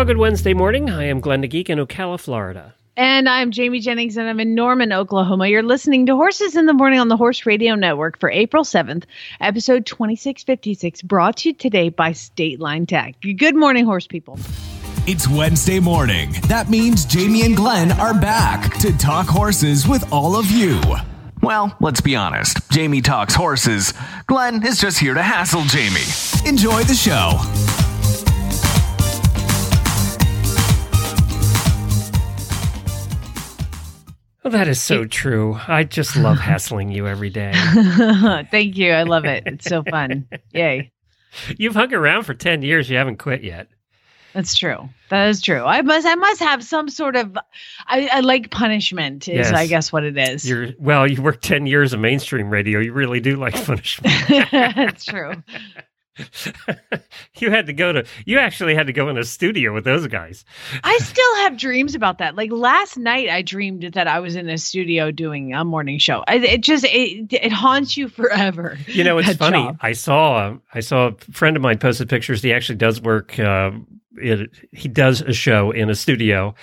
Well, good Wednesday morning. I am Glenn the Geek in Ocala, Florida. And I'm Jamie Jennings, and I'm in Norman, Oklahoma. You're listening to Horses in the Morning on the Horse Radio Network for April 7th, episode 2656, brought to you today by State Line Tack. Good morning, horse people. It's Wednesday morning. That means Jamie and Glenn are back to talk horses with all of you. Well, let's be honest. Jamie talks horses. Glenn is just here to hassle Jamie. Enjoy the show. Well, that is so true. I just love hassling you every day. Thank you. I love it. It's so fun. Yay. You've hung around for 10 years. You haven't quit yet. That's true. That is true. I must I must have some sort of I, I like punishment is Yes. I guess what it is. You're well, you worked 10 years of mainstream radio. You really do like punishment. That's true. you had to go to you actually had to go in a studio with those guys. I still have dreams about that. Like last night, I dreamed that I was in a studio doing a morning show. I, it just it, it haunts you forever. You know, it's funny. job. I saw I saw a friend of mine posted pictures. He actually does work. Uh, it, he does a show in a studio.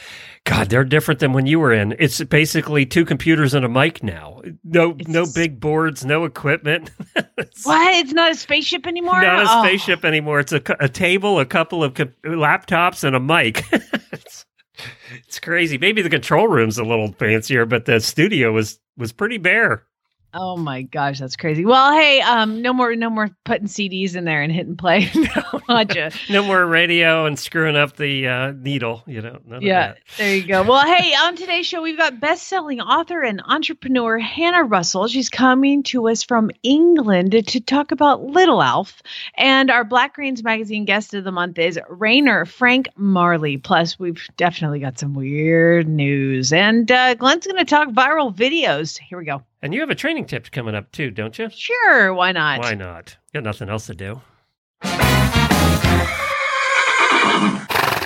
God, they're different than when you were in. It's basically two computers and a mic now. No, It's no big boards, no equipment. It's What? It's not a spaceship anymore. Not a Oh. spaceship anymore. It's a, a table, a couple of co- laptops, and a mic. it's, it's crazy. Maybe the control room's a little fancier, but the studio was was pretty bare. Oh my gosh, that's crazy. Well, hey, um, no more, no more putting CDs in there and hitting play. Gotcha. No more radio and screwing up the uh, needle. You know, Yeah, there you go. Well, hey, on today's show, we've got best-selling author and entrepreneur Hannah Russell. She's coming to us from England to talk about Little Alf. And our Black Greens magazine guest of the month is Rainer Frank Marley. Plus, we've definitely got some weird news. And uh, Glenn's going to talk viral videos. Here we go. And you have a training tip coming up too, don't you? Sure, why not? Why not? Got nothing else to do.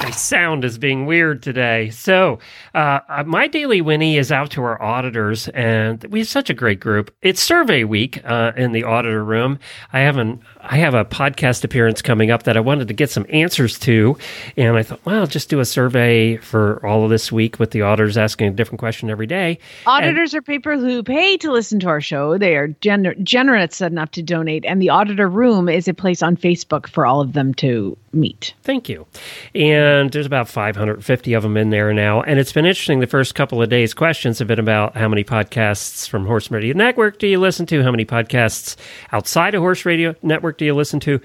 My sound is being weird today. So, uh, uh, my daily Winnie is out to our auditors, and we have such a great group. It's survey week uh, in the auditor room. I have an I have a podcast appearance coming up that I wanted to get some answers to, and I thought, well, I'll just do a survey for all of this week with the auditors asking a different question every day. Auditors are people who pay to listen to our show. They are gener- generous enough to donate, and the auditor room is a place on Facebook for all of them to meet. Thank you. And there's about 550 of them in there now. And it's been interesting. The first couple of days, questions have been about how many podcasts from Horse Radio Network do you listen to? How many podcasts outside of Horse Radio Network do you listen to?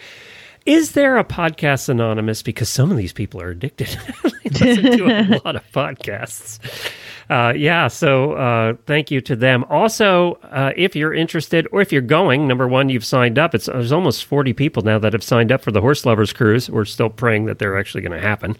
Is there a podcast anonymous? Because some of these people are addicted. they listen to a lot of podcasts. Uh, yeah, so uh, thank you to them. Also, uh, if you're interested or if you're going, number one, you've signed up. It's there's almost 40 people now that have signed up for the Horse Lovers Cruise. We're still praying that they're actually going to happen.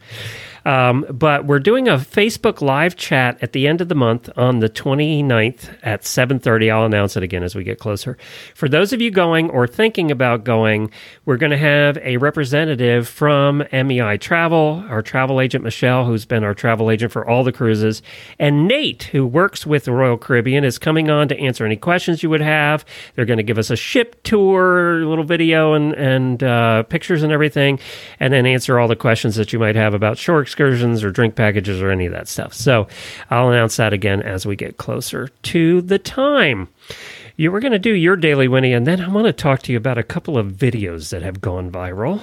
Um, but we're doing a Facebook live chat at the end of the month on the 29th at 7:30. I'll announce it again as we get closer. For those of you going or thinking about going, we're going to have a representative from MEI Travel, our travel agent Michelle, who's been our travel agent for all the cruises, and Nate, who works with the Royal Caribbean, is coming on to answer any questions you would have. They're going to give us a ship tour, a little video and and uh, pictures and everything, and then answer all the questions that you might have about shore excursions or drink packages or any of that stuff. So I'll announce that again as we get closer to the time. You were going to do your daily Winnie, and then I want to talk to you about a couple of videos that have gone viral.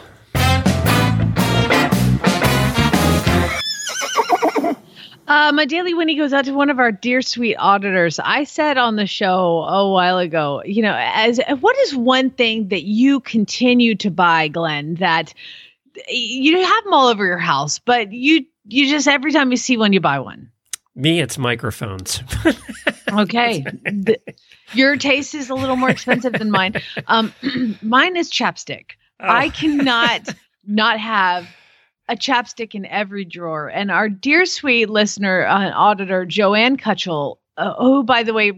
Uh, my daily Winnie goes out to one of our dear sweet auditors. I said on the show a while ago, you know, as what is one thing that you continue to buy, Glenn, that you have them all over your house, but you you just every time you see one, you buy one. Me, it's microphones. Okay. The- your taste is a little more expensive than mine. Um, mine is chapstick. I cannot not have a chapstick in every drawer. And our dear sweet listener, uh, auditor Joanne Cutchell, uh, who by the way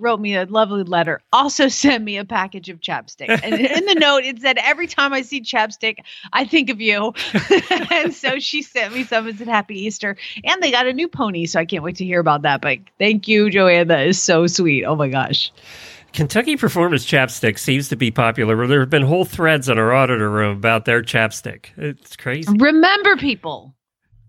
wrote me a lovely letter, also sent me a package of chapstick. And in the note, it said, "Every time I see chapstick, I think of you." and so she sent me some and said, "Happy Easter." And they got a new pony, so I can't wait to hear about that. But thank you, Joanne. That is so sweet. Oh my gosh. Kentucky Performance Chapstick seems to be popular. There have been whole threads in our auditor room about their chapstick. It's crazy. Remember, people,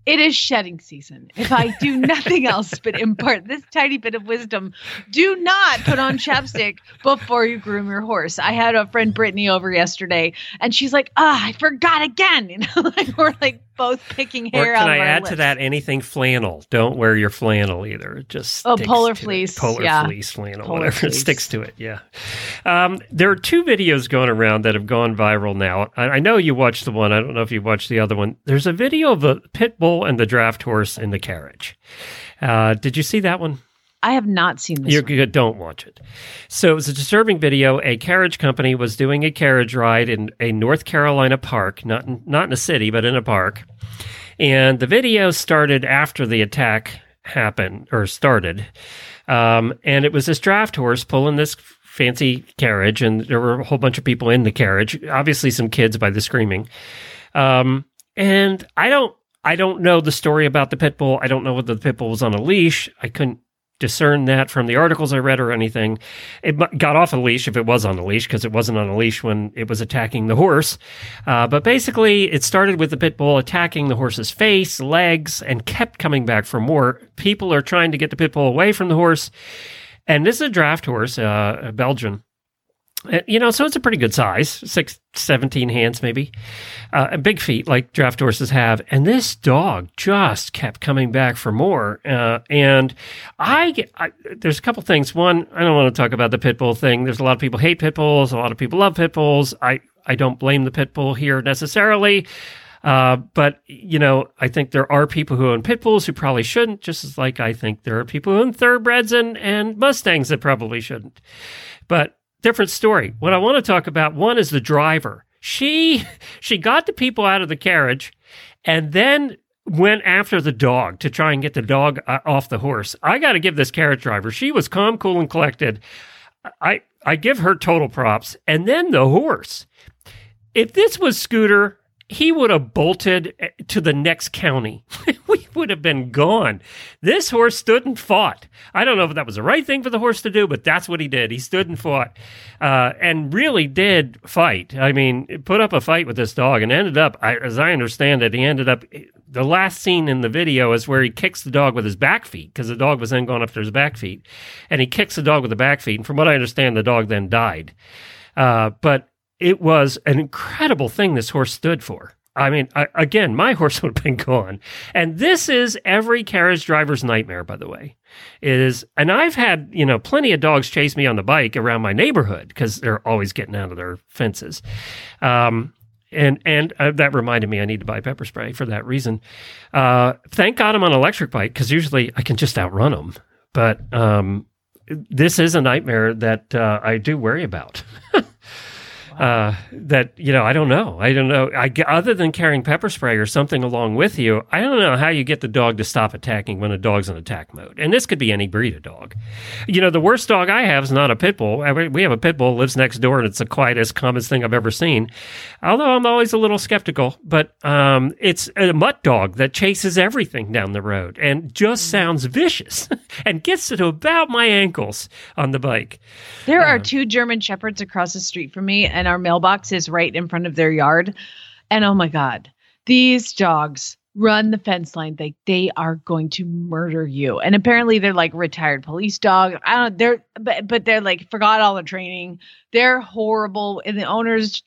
it is shedding season. If I do nothing else but impart this tiny bit of wisdom, do not put on chapstick before you groom your horse. I had a friend Brittany over yesterday, and she's like, "Ah, I forgot again." You know, like we're like both picking hair Or can I add lips. to that anything flannel? Don't wear your flannel either. It just Oh, polar fleece, polar yeah. fleece flannel, Polar whatever. It sticks to it. Yeah. Um, there are two videos going around that have gone viral now. I, I know you watched the one. I don't know if you watched the other one. There's a video of a pit bull and the draft horse in the carriage. Uh, did you see that one? I have not seen this. You're one. good. Don't watch it. So it was a disturbing video. A carriage company was doing a carriage ride in a North Carolina park, not in, not in a city, but in a park. And the video started after the attack happened or started. Um, and it was this draft horse pulling this fancy carriage, and there were a whole bunch of people in the carriage. Obviously, some kids by the screaming. Um, and I don't, I don't know the story about the pit bull. I don't know whether the pit bull was on a leash. I couldn't discern that from the articles I read or anything. It got off a leash if it was on a leash because it wasn't on a leash when it was attacking the horse. Uh, but basically, it started with the pit bull attacking the horse's face, legs, and kept coming back for more. People are trying to get the pit bull away from the horse. And this is a draft horse, uh, a Belgian. Uh, You know, so it's a pretty good size, six, 17 hands maybe, uh, big feet like draft horses have. And this dog just kept coming back for more. Uh, and I, get- I, there's a couple things. One, I don't want to talk about the pit bull thing. There's a lot of people hate pit bulls. A lot of people love pit bulls. I, I don't blame the pit bull here necessarily. Uh, but you know, I think there are people who own pit bulls who probably shouldn't, just as like I think there are people who own thoroughbreds and, and Mustangs that probably shouldn't. But different story. What I want to talk about one is the driver. She she got the people out of the carriage, and then went after the dog to try and get the dog uh, off the horse. I got to give this carriage driver. She was calm, cool, and collected. I I give her total props. And then the horse. If this was Scooter, he would have bolted eh, to the next county. we would have been gone. This horse stood and fought. I don't know if that was the right thing for the horse to do, but that's what he did. He stood and fought, uh, and really did fight. I mean, put up a fight with this dog, and ended up, I, as I understand it, he ended up. The last scene in the video is where he kicks the dog with his back feet because the dog was then going after his back feet, and he kicks the dog with the back feet. And from what I understand, the dog then died. Uh, but it was an incredible thing this horse stood for. I mean, I, again, my horse would have been gone. And this is every carriage driver's nightmare, by the way. Is and I've had you know plenty of dogs chase me on the bike around my neighborhood because they're always getting out of their fences. Um, and and uh, that reminded me I need to buy pepper spray for that reason. Uh, thank God I'm on an electric bike because usually I can just outrun them. But um, this is a nightmare that uh, I do worry about. uh, that you know, I don't know. I don't know. I other than carrying pepper spray or something along with you, I don't know how you get the dog to stop attacking when a dog's in attack mode. And this could be any breed of dog. You know, the worst dog I have is not a pit bull. I- We have a pit bull lives next door, and it's the quietest, calmest thing I've ever seen. Although I'm always a little skeptical, but um, it's a mutt dog that chases everything down the road and just sounds vicious and gets to about my ankles on the bike. There Uh-huh. are two German shepherds across the street from me, and our mailbox is right in front of their yard. And oh my God, these dogs run the fence line. They they are going to murder you. And apparently they're like retired police dog. I don't they're but but they're like forgot all the training. They're horrible, and the owners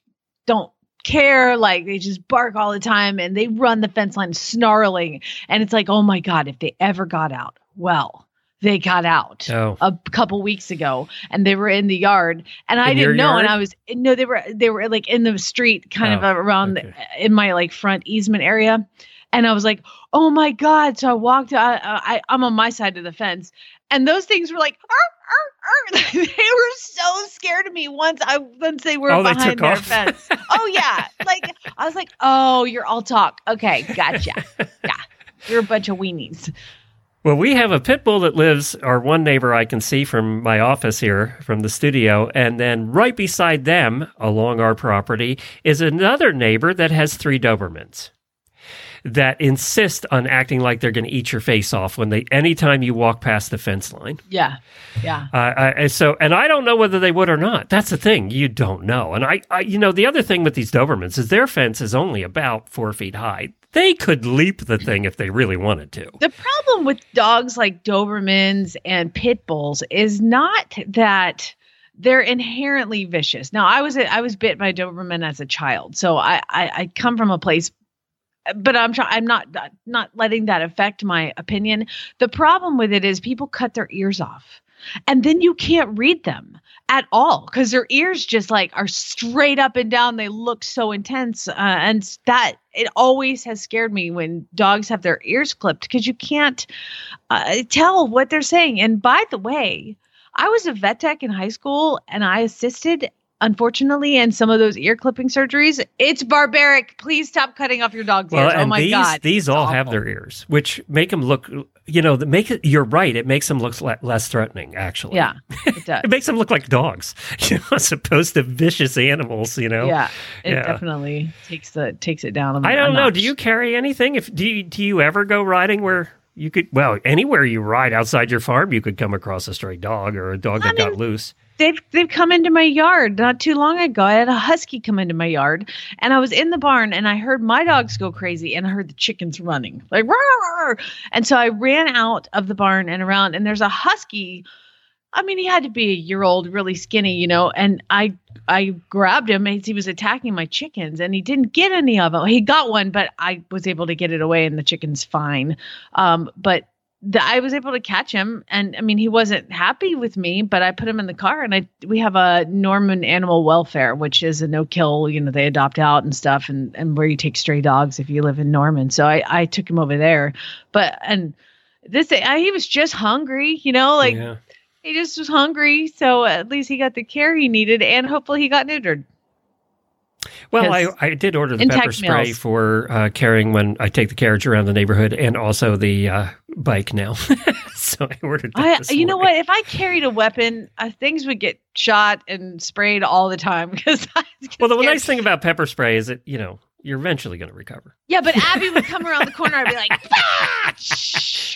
don't care like they just bark all the time and they run the fence line snarling and it's like oh my god if they ever got out well they got out Oh. a couple weeks ago and they were in the yard and I In your didn't know and? I was no they were they were like in the street kind Oh, of around okay. the, in my like front easement area and I was like oh my god so I walked I, I I'm on my side of the fence and those things were like they were so scared of me once I once they were Oh, they behind took their off? fence oh yeah like I was like, oh, you're all talk. Okay, gotcha. yeah, you're a bunch of weenies. Well, we have a pit bull that lives, or one neighbor I can see from my office here, from the studio. And then right beside them, along our property, is another neighbor that has three Dobermans that insist on acting like they're going to eat your face off when they anytime you walk past the fence line. Yeah, yeah. Uh, I, so, and I don't know whether they would or not. That's the thing; you don't know. And I, I, you know, the other thing with these Dobermans is their fence is only about four feet high. They could leap the thing if they really wanted to. The problem with dogs like Dobermans and pit bulls is not that they're inherently vicious. Now, I was I was bit by Doberman as a child, so I I, I come from a place but I'm trying. I'm not not letting that affect my opinion. The problem with it is people cut their ears off, and then you can't read them at all because their ears just like are straight up and down. They look so intense, uh, and that it always has scared me when dogs have their ears clipped because you can't uh, tell what they're saying. And by the way. I was a vet tech in high school and I assisted unfortunately, and some of those ear clipping surgeries, it's barbaric. Please stop cutting off your dog's well, ears. oh my these, god, these all have their ears, which make them look. You know, make it. You're right. It makes them look le- less threatening. Actually, yeah, it does. it makes them look like dogs, you know, as opposed to vicious animals. You know, yeah, it Yeah. definitely takes the takes it down. a- I don't know. Do you carry anything? If do you, do you ever go riding where you could? Well, anywhere you ride outside your farm, you could come across a stray dog or a dog that got loose. they've they've come into my yard not too long ago. I had a husky come into my yard, and I was in the barn, and I heard my dogs go crazy, and I heard the chickens running like roar, and so I ran out of the barn and around, and there's a husky. I mean, he had to be a year old, really skinny, you know, and I I grabbed him as he was attacking my chickens, and he didn't get any of them. He got one, but I was able to get it away, and the chicken's fine. Um, but the, I was able to catch him, and I mean, he wasn't happy with me, but I put him in the car, and I we have a Norman Animal Welfare, which is a no kill, you know, they adopt out and stuff, and and where you take stray dogs if you live in Norman. So I I took him over there, but and this I, he was just hungry, you know, like yeah. He just was hungry, so at least he got the care he needed, and hopefully he got neutered. Well, I, I did order the pepper spray meals. for uh, carrying when I take the carriage around the neighborhood, and also the uh, bike now. so I ordered. I, this you know what? If I carried a weapon, uh, things would get shot and sprayed all the time because. Well, the nice thing about pepper spray is that you know you're eventually going to recover. Yeah, but Abby would come around the corner. I'd be like, "Ah.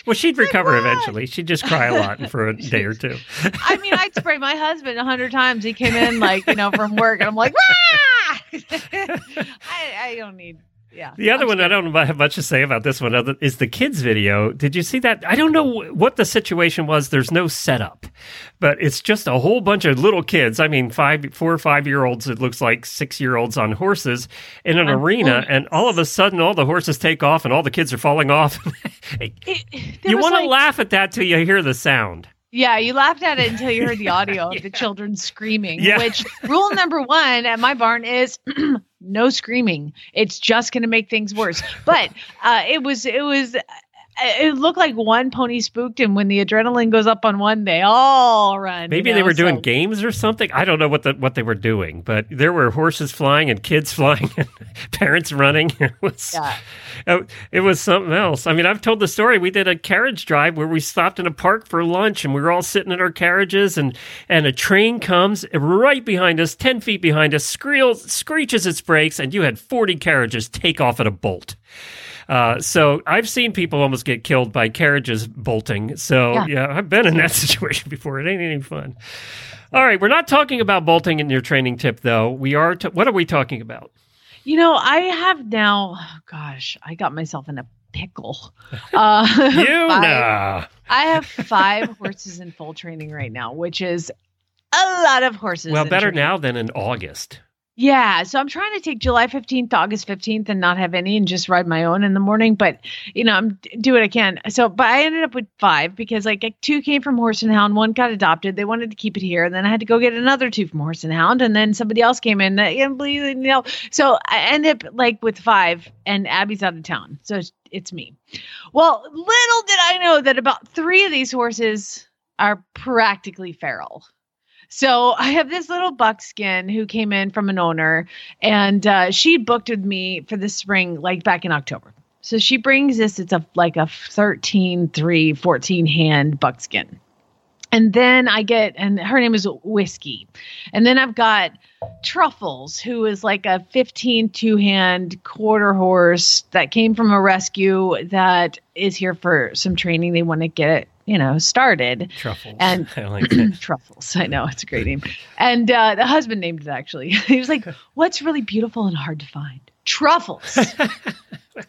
Well, she'd recover what? eventually. She'd just cry a lot for a day or two. I mean, I'd spray my husband a hundred times. He came in like you know from work, and I'm like, "Ah!" I, I don't need. Yeah. The other I'm one, I don't have much to say about this one, other is the kids video. Did you see that? I don't know what the situation was. There's no setup, but it's just a whole bunch of little kids. I mean, five, four or five year olds. It looks like six year olds on horses in an arena, and all of a sudden, all the horses take off, and all the kids are falling off. It- you want to like- laugh at that till you hear the sound. Yeah, you laughed at it until you heard the audio of the children screaming. Yeah. Which rule number one at my barn is no screaming. It's just going to make things worse. But uh, it was it was it looked like one pony spooked, and when the adrenaline goes up on one, they all run. Maybe you they were doing so- games or something. I don't know what the what they were doing, but there were horses flying and kids flying and parents running. It was Yeah. it was something else. I mean, I've told the story. We did a carriage drive where we stopped in a park for lunch and we were all sitting in our carriages and and a train comes right behind us, ten feet behind us, squeals, screeches its brakes, and you had forty carriages take off at a bolt. Uh, so I've seen people almost get killed by carriages bolting. So Yeah. yeah, I've been in that situation before. It ain't any fun. All right, we're not talking about bolting in your training tip, though. We are. T- what are we talking about? You know, I have now. Gosh, I got myself in a pickle. Uh, You know. I have five horses in full training right now, which is a lot of horses. Well, better training. now than in August. Yeah, so I'm trying to take July 15th, August 15th, and not have any, and just ride my own in the morning. But you know, I'm do what I can. So, but I ended up with five because like two came from Horse and Hound, one got adopted. They wanted to keep it here, and then I had to go get another two from Horse and Hound, and then somebody else came in. That, you know, so I end up like with five, and Abby's out of town, so it's, it's me. Well, little did I know that about three of these horses are practically feral. So I have this little buckskin who came in from an owner, and uh, she booked with me for the spring, like back in October. So she brings this, it's a like a 13, 3, 14 hand buckskin. And then I get, and her name is Whiskey. And then I've got Truffles, who is like a 15 two hand quarter horse that came from a rescue that is here for some training. They want to get you know, started. Truffles. And I like. Truffles. I know it's a great name. And uh, the husband named it actually. he was like, "What's really beautiful and hard to find? Truffles."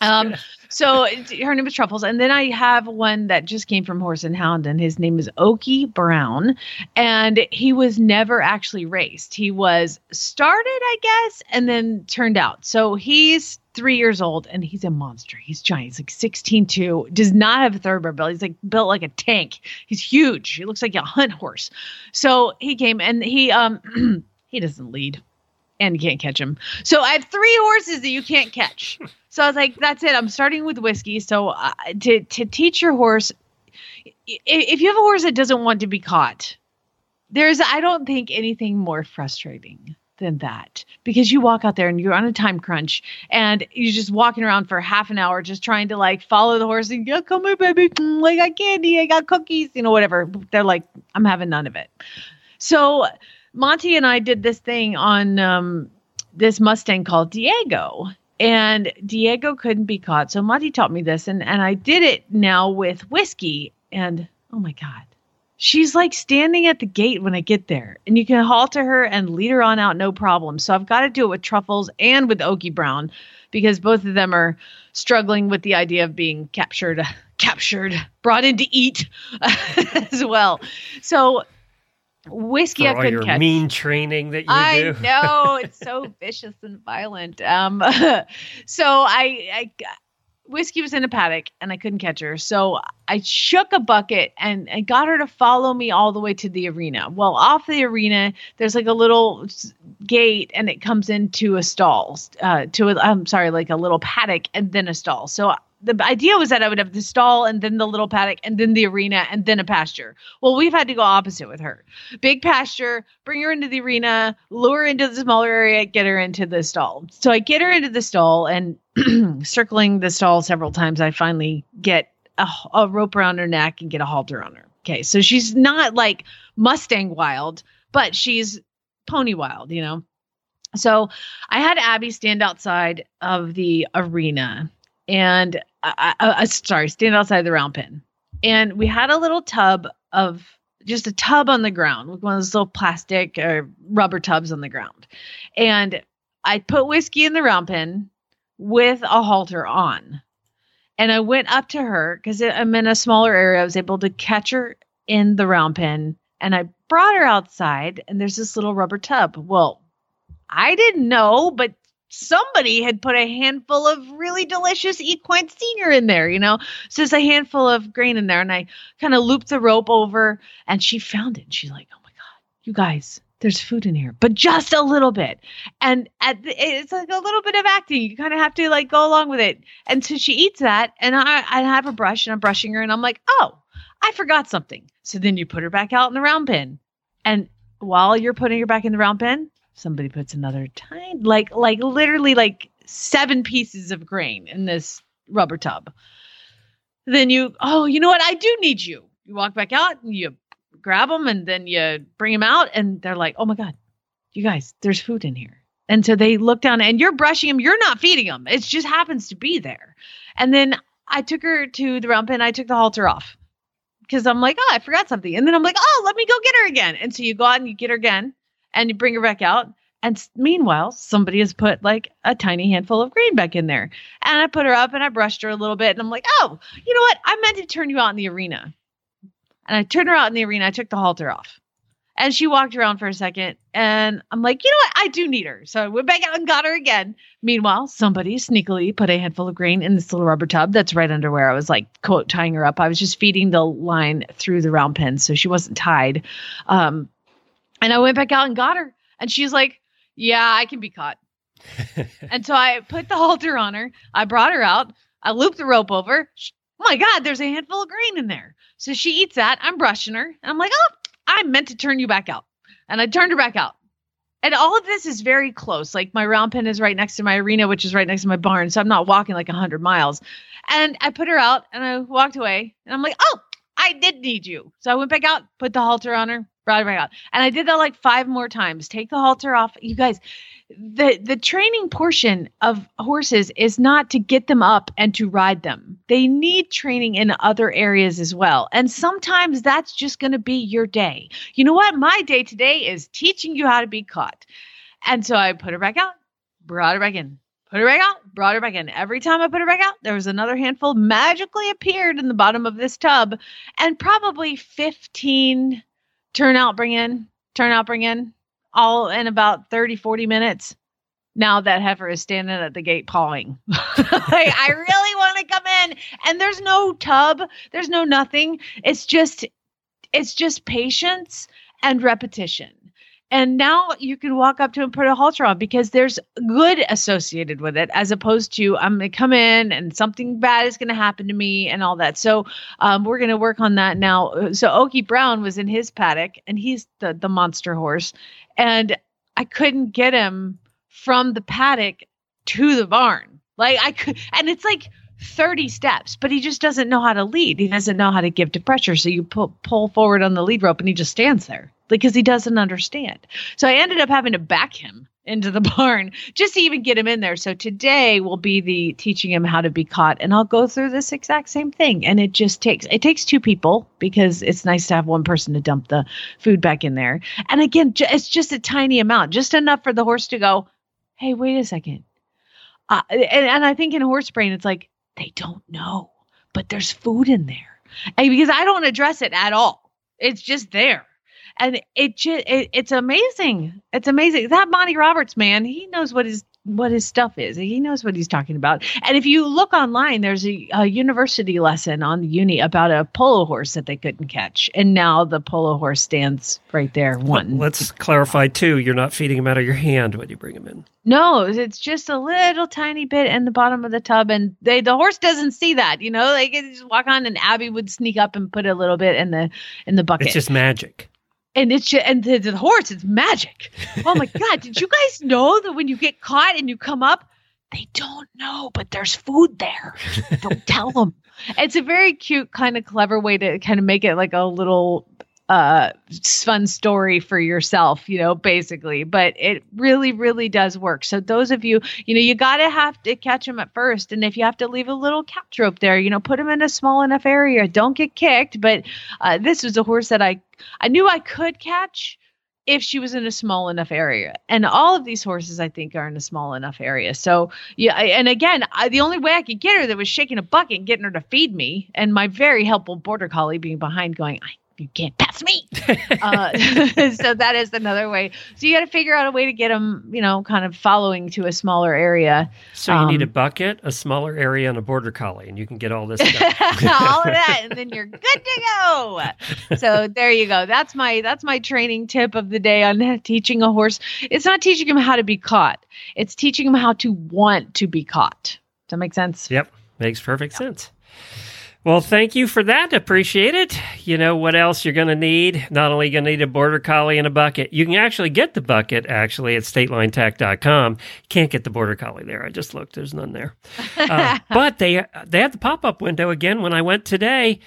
um, so her name is Truffles, and then I have one that just came from Horse and Hound, and his name is Okie Brown, and he was never actually raced. He was started, I guess, and then turned out. So he's three years old, and he's a monster. He's giant. He's like 16'2", does not have a thoroughbred belly. He's like built like a tank. He's huge. He looks like a hunt horse. So he came, and he um he doesn't lead and you can't catch him. So I have three horses that you can't catch. So I was like, that's it. I'm starting with whiskey. So uh, to to teach your horse, if you have a horse that doesn't want to be caught, there's I don't think anything more frustrating than that. Because you walk out there and you're on a time crunch and you're just walking around for half an hour just trying to like follow the horse and yeah come here baby. Mm, I got candy. I got cookies you know whatever. They're like I'm having none of it. So Monty and I did this thing on um, this Mustang called Diego, and Diego couldn't be caught. So Monty taught me this, and and I did it now with whiskey. And oh my god, she's like standing at the gate when I get there, and you can halter her and lead her on out, no problem. So I've got to do it with Truffles and with Okie Brown, because both of them are struggling with the idea of being captured, captured, brought in to eat as well. So whiskey For I couldn't your catch. mean training that you I do. know it's so vicious and violent. Um, so I, I, whiskey was in a paddock and I couldn't catch her. So I shook a bucket and I got her to follow me all the way to the arena. Well, off the arena, there's like a little gate and it comes into a stall. Uh, to a, I'm sorry, like a little paddock and then a stall. So the idea was that I would have the stall and then the little paddock and then the arena and then a pasture. Well, we've had to go opposite with her big pasture, bring her into the arena, lure her into the smaller area, get her into the stall. So I get her into the stall and circling the stall several times, I finally get a, a rope around her neck and get a halter on her. Okay, so she's not like Mustang wild, but she's pony wild, you know? So I had Abby stand outside of the arena and I, I, I sorry, stand outside the round pen. And we had a little tub of just a tub on the ground, like one of those little plastic or rubber tubs on the ground. And I put whiskey in the round pen with a halter on. And I went up to her because I'm in a smaller area. I was able to catch her in the round pen and I brought her outside and there's this little rubber tub. Well, I didn't know, but somebody had put a handful of really delicious equine senior in there, you know? So there's a handful of grain in there. And I kind of looped the rope over and she found it. She's like, oh my God, you guys, there's food in here, but just a little bit. And at the, it's like a little bit of acting. You kind of have to like go along with it. And so she eats that. And I, I have a brush and I'm brushing her. And I'm like, oh, I forgot something. So then you put her back out in the round pen. And while you're putting her back in the round pen, somebody puts another tiny, like, like literally like seven pieces of grain in this rubber tub. Then you, oh, you know what? I do need you. You walk back out and you grab them and then you bring them out and they're like, oh my God, you guys, there's food in here. And so they look down and you're brushing them. You're not feeding them. It just happens to be there. And then I took her to the rump and I took the halter off because I'm like, oh, I forgot something. And then I'm like, oh, let me go get her again. And so you go out and you get her again and you bring her back out. And meanwhile, somebody has put like a tiny handful of grain back in there. And I put her up and I brushed her a little bit. And I'm like, oh, you know what? I meant to turn you out in the arena. And I turned her out in the arena. I took the halter off. And she walked around for a second. And I'm like, you know what? I do need her. So I went back out and got her again. Meanwhile, somebody sneakily put a handful of grain in this little rubber tub that's right under where I was like, quote, tying her up. I was just feeding the line through the round pen. So she wasn't tied. Um, and I went back out and got her. And she's like, yeah, I can be caught. and so I put the halter on her. I brought her out. I looped the rope over. Sh- Oh my God, there's a handful of grain in there. So she eats that. I'm brushing her. And I'm like, oh, I meant to turn you back out. and I turned her back out. And all of this is very close. Like my round pen is right next to my arena, which is right next to my barn. So I'm not walking like 100 miles. And I put her out and I walked away. And I'm like, oh, I did need you. So I went back out, put the halter on her, brought her back out. And I did that like five more times. Take the halter off. You guys, the the training portion of horses is not to get them up and to ride them. They need training in other areas as well. And sometimes that's just going to be your day. You know what? My day today is teaching you how to be caught. And so I put her back out, brought her back in. Put her back out, brought her back in. Every time I put her back out, there was another handful magically appeared in the bottom of this tub, and probably 15 turn out, bring in, turn out, bring in, all in about 30, 40 minutes. Now that heifer is standing at the gate pawing. like, I really want to come in. And there's no tub, there's no nothing. It's just, it's just patience and repetition. And now you can walk up to and put a halter on because there's good associated with it, as opposed to I'm going to come in and something bad is going to happen to me and all that. So um, we're going to work on that now. So Okie Brown was in his paddock, and he's the the monster horse, and I couldn't get him from the paddock to the barn. Like I could, and it's like 30 steps, but he just doesn't know how to lead. He doesn't know how to give to pressure. So you pull, pull forward on the lead rope and he just stands there because he doesn't understand. So I ended up having to back him into the barn just to even get him in there. So today will be the teaching him how to be caught and I'll go through this exact same thing and it just takes it takes two people because it's nice to have one person to dump the food back in there. And again, it's just a tiny amount, just enough for the horse to go, "Hey, wait a second. Uh, and, and I think in horse brain it's like they don't know, but there's food in there. And because I don't address it at all. It's just there and it just it, it's amazing. It's amazing. That Monty Roberts man, he knows what his what his stuff is. He knows what he's talking about. And if you look online, there's a, a, university lesson on the uni about a polo horse that they couldn't catch, and now the polo horse stands right there. One. Let's clarify too. You're not feeding him out of your hand when you bring him in. No, it's just a little tiny bit in the bottom of the tub, and they the horse doesn't see that. You know, like just walk on, and Abby would sneak up and put a little bit in the in the bucket. It's just magic and it's just, and the, the horse it's magic. Oh my god did you guys know that when you get caught and you come up they don't know but there's food there. Don't tell them. It's a very cute kind of clever way to kind of make it like a little uh fun story for yourself you know basically but it really really does work so those of you you know you gotta have to catch them at first and if you have to leave a little catch rope there you know put them in a small enough area don't get kicked but uh, this was a horse that i i knew i could catch if she was in a small enough area. And all of these horses, I think, are in a small enough area. So, yeah. And again, I, the only way I could get her that was shaking a bucket and getting her to feed me, and my very helpful border collie being behind, going, I you can't pass me. uh, so that is another way. So you got to figure out a way to get them, you know, kind of following to a smaller area. So you um, need a um, bucket, a smaller area, and a border collie, and you can get all this all of that, and then you're good to go. So there you go. That's my that's my training tip of the day on teaching a horse. It's not teaching him how to be caught. It's teaching him how to want to be caught. Does that make sense? Yep, makes perfect yep. sense. Well, thank you for that. Appreciate it. You know what else you're going to need? Not only going to need a border collie and a bucket. You can actually get the bucket actually at statelinetack.com. Can't get the border collie there. I just looked. There's none there. Uh, but they they had the pop up window again. When I went today,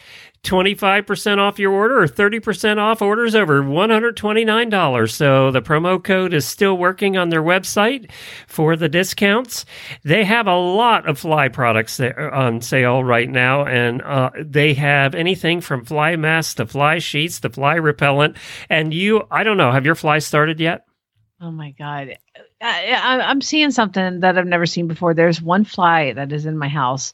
25% off your order or 30% off orders over $129. So the promo code is still working on their website for the discounts. They have a lot of fly products on sale right now, and uh, they have anything from fly masks to fly sheets to fly repellent. And you, I don't know, have your flies started yet? Oh my God. I, I'm seeing something that I've never seen before. There's one fly that is in my house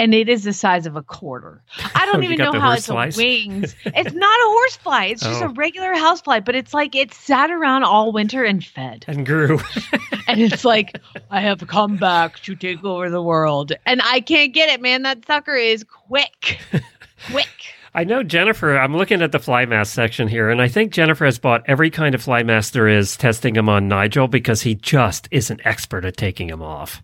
and it is the size of a quarter. I don't oh, even know how it's flies? wings. It's not a horsefly. It's just oh. a regular housefly, but it's like it sat around all winter and fed and grew. and it's like I have come back to take over the world, and I can't get it, man. That sucker is quick, quick. I know Jennifer. I'm looking at the fly mask section here, and I think Jennifer has bought every kind of fly mask there is, testing them on Nigel because he just is an expert at taking them off.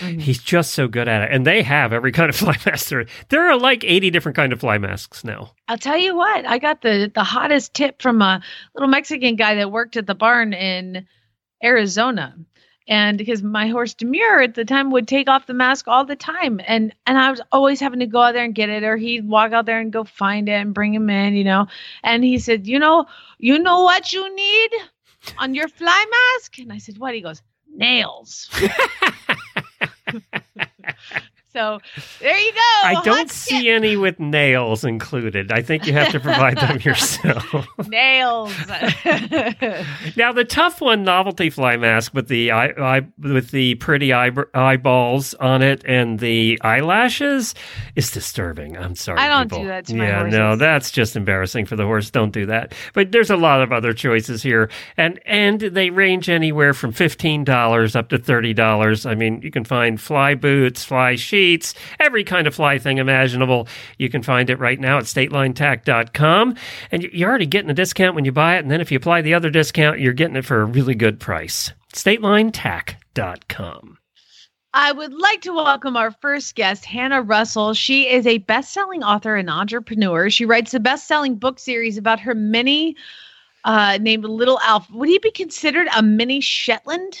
Mm-hmm. He's just so good at it, and they have every kind of fly mask there. There are like 80 different kind of fly masks now. I'll tell you what. I got the the hottest tip from a little Mexican guy that worked at the barn in Arizona and because my horse demure at the time would take off the mask all the time. And and i was always having to go out there and get it or he'd walk out there and go find it and bring him in you know. And he said you know you know what you need on your fly mask? And i said what? He goes nails So there you go. I don't see any with nails included. I think you have to provide them yourself. nails. now the tough one, novelty fly mask with the eye, eye with the pretty eye, eyeballs on it and the eyelashes is disturbing. I'm sorry. I don't people. do that to my yeah, horses. no, that's just embarrassing for the horse. Don't do that. But there's a lot of other choices here, and and they range anywhere from fifteen dollars up to thirty dollars. I mean, you can find fly boots, fly sheets sheets, every kind of fly thing imaginable. You can find it right now at statelinetack.com. And you're already getting a discount when you buy it. And then if you apply the other discount, you're getting it for a really good price. Statelinetack.com. I would like to welcome our first guest, Hannah Russell. She is a best selling author and entrepreneur. She writes a best selling book series about her mini uh, named Little Alf. Would he be considered a mini Shetland?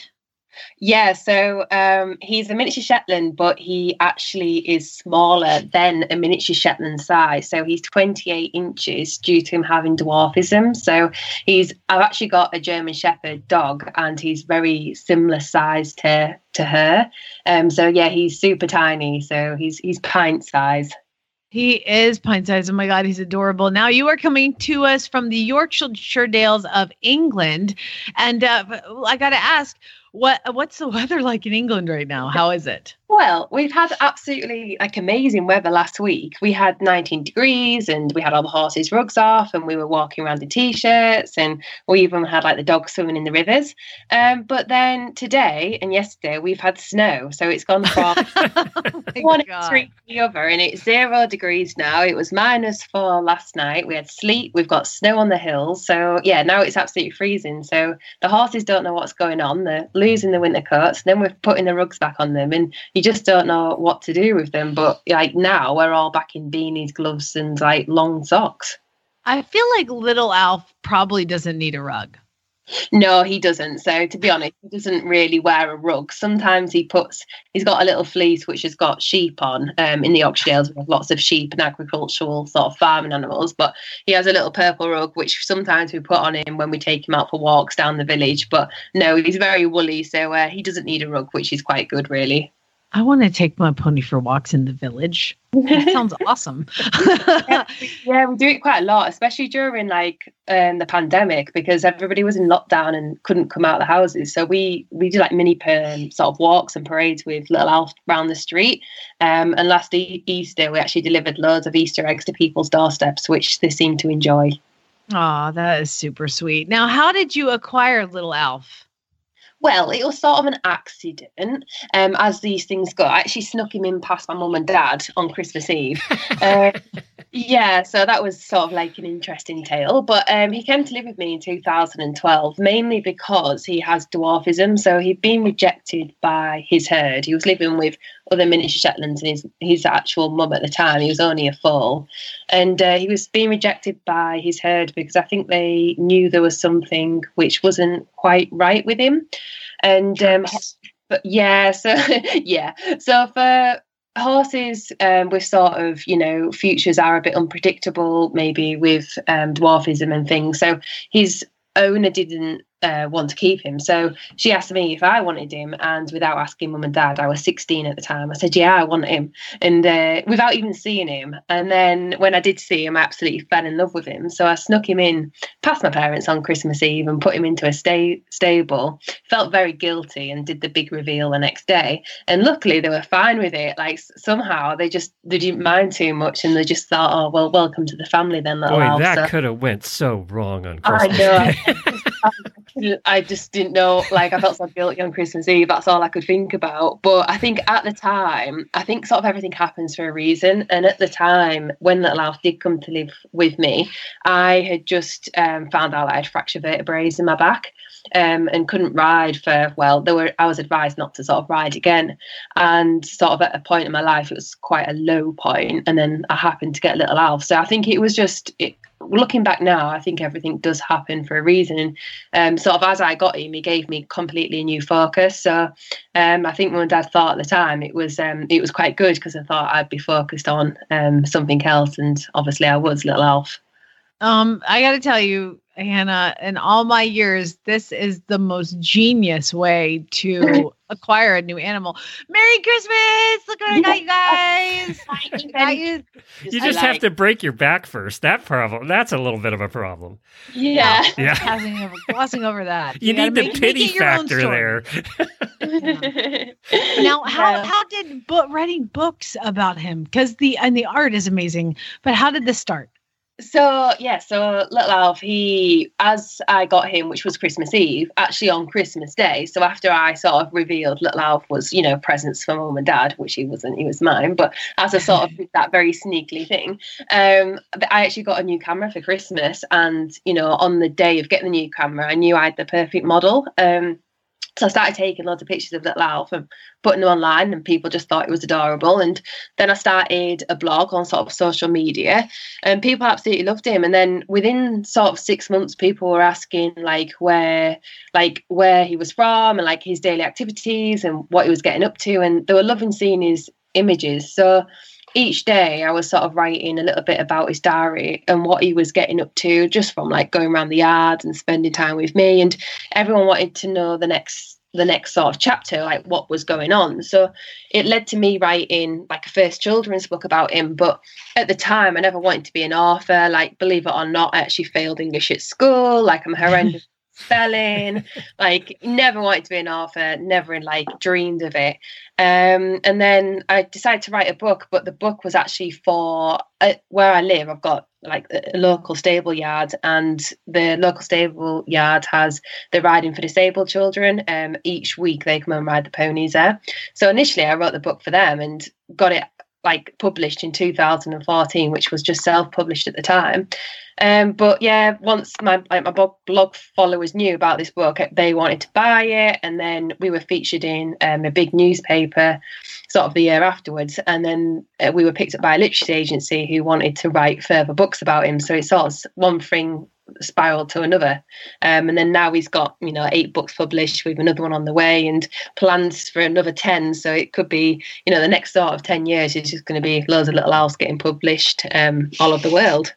Yeah, so um, he's a miniature Shetland, but he actually is smaller than a miniature Shetland size. So he's 28 inches due to him having dwarfism. So he's I've actually got a German Shepherd dog, and he's very similar size to to her. Um, so yeah, he's super tiny. So he's he's pint size. He is pint size. Oh my God, he's adorable. Now you are coming to us from the Yorkshire Dales of England, and uh, I got to ask, what what's the weather like in England right now? How is it? Well, we've had absolutely like amazing weather last week. We had 19 degrees and we had all the horses' rugs off and we were walking around in t-shirts and we even had like the dogs swimming in the rivers. Um, but then today and yesterday we've had snow, so it's gone from oh one extreme to the other, and it's zero degrees now. It was minus four last night. We had sleet. We've got snow on the hills, so yeah, now it's absolutely freezing. So the horses don't know what's going on. They're losing the winter coats. Then we're putting the rugs back on them, and you just don't know what to do with them. But like now, we're all back in beanies, gloves, and like long socks. I feel like little Alf probably doesn't need a rug. No, he doesn't. So to be honest, he doesn't really wear a rug. Sometimes he puts he's got a little fleece which has got sheep on. Um, in the Yorkshire Dales, we have lots of sheep and agricultural sort of farming animals. But he has a little purple rug which sometimes we put on him when we take him out for walks down the village. But no, he's very woolly, so uh, he doesn't need a rug, which is quite good, really. I want to take my pony for walks in the village. That sounds awesome. yeah, yeah, we do it quite a lot, especially during like um, the pandemic because everybody was in lockdown and couldn't come out of the houses. So we we do like mini um, sort of walks and parades with little Alf around the street. Um, and last e- Easter, we actually delivered loads of Easter eggs to people's doorsteps, which they seem to enjoy. Oh, that is super sweet. Now, how did you acquire little Alf? Well, it was sort of an accident, um, as these things go. I actually snuck him in past my mum and dad on Christmas Eve. uh, yeah, so that was sort of like an interesting tale. But um, he came to live with me in 2012, mainly because he has dwarfism. So he'd been rejected by his herd. He was living with other miniature Shetlands and his, his actual mum at the time. He was only a foal. And uh, he was being rejected by his herd because I think they knew there was something which wasn't quite right with him. And um, but yeah, so yeah, so for horses um, with sort of you know futures are a bit unpredictable, maybe with um, dwarfism and things. So his owner didn't uh, want to keep him. So she asked me if I wanted him, and without asking mum and dad, I was 16 at the time. I said, "Yeah, I want him," and uh, without even seeing him. And then when I did see him, I absolutely fell in love with him. So I snuck him in past my parents on Christmas Eve and put him into a sta- stable. Felt very guilty and did the big reveal the next day. And luckily, they were fine with it. Like somehow they just they didn't mind too much, and they just thought, "Oh well, welcome to the family then." Boy, that could have went so wrong on Christmas. I know. I just didn't know. Like, I felt so guilty on Christmas Eve. That's all I could think about. But I think at the time, I think sort of everything happens for a reason. And at the time, when Little Alf did come to live with me, I had just um, found out I had fractured vertebrae in my back. Um, and couldn't ride for well there were i was advised not to sort of ride again and sort of at a point in my life it was quite a low point and then i happened to get little alf so i think it was just it, looking back now, I think everything does happen for a reason. Um, sort of as I got him, he gave me completely a new focus. So um, I think when Dad thought at the time, it was um, it was quite good because I thought I'd be focused on um, something else, and obviously I was, little Alf. Um, I got to tell you, Hannah, in all my years, this is the most genius way to acquire a new animal. Merry Christmas! Look what I got you guys. got you. you just have to break your back first. That problem. That's a little bit of a problem. Yeah. Yeah. Glossing over, glossing over that. You, you need the make, pity make factor there. now, how yeah. how did book writing books about him? Because the and the art is amazing. But how did this start? So yeah, so little Alf, he as I got him, which was Christmas Eve, actually on Christmas Day. So after I sort of revealed little Alf was, you know, presents for mum and dad, which he wasn't, he was mine. But as a sort of that very sneakily thing, um, I actually got a new camera for Christmas, and you know, on the day of getting the new camera, I knew I had the perfect model. Um, so I started taking lots of pictures of little Alf and putting them online, and people just thought it was adorable. And then I started a blog on sort of social media, and people absolutely loved him. And then within sort of six months, people were asking like where, like where he was from, and like his daily activities and what he was getting up to, and they were loving seeing his images. So each day I was sort of writing a little bit about his diary and what he was getting up to just from like going around the yard and spending time with me. And everyone wanted to know the next the next sort of chapter like what was going on. So it led to me writing like a first children's book about him. But at the time i never wanted to be an author. Like believe it or not i actually failed english at school. Like i'm a horrendous spelling like never wanted to be an author never in like dreamed of it. Um, and then i decided to write a book but the book was actually for uh, where i live. I've got like a local stable yard and the local stable yard has the riding for disabled children. Um, each week they come and ride the ponies there. So initially i wrote the book for them and got it like published in 2014 which was just self-published at the time um, but yeah, once my like my blog followers knew about this book, they wanted to buy it, and then we were featured in um, a big newspaper, sort of the year afterwards. And then uh, we were picked up by a literacy agency who wanted to write further books about him. So it sort of one thing spiraled to another. Um, and then now he's got, you know, eight books published with another one on the way and plans for another 10. So it could be, you know, the next sort of 10 years is just going to be loads of little Alfs getting published um, all over the world.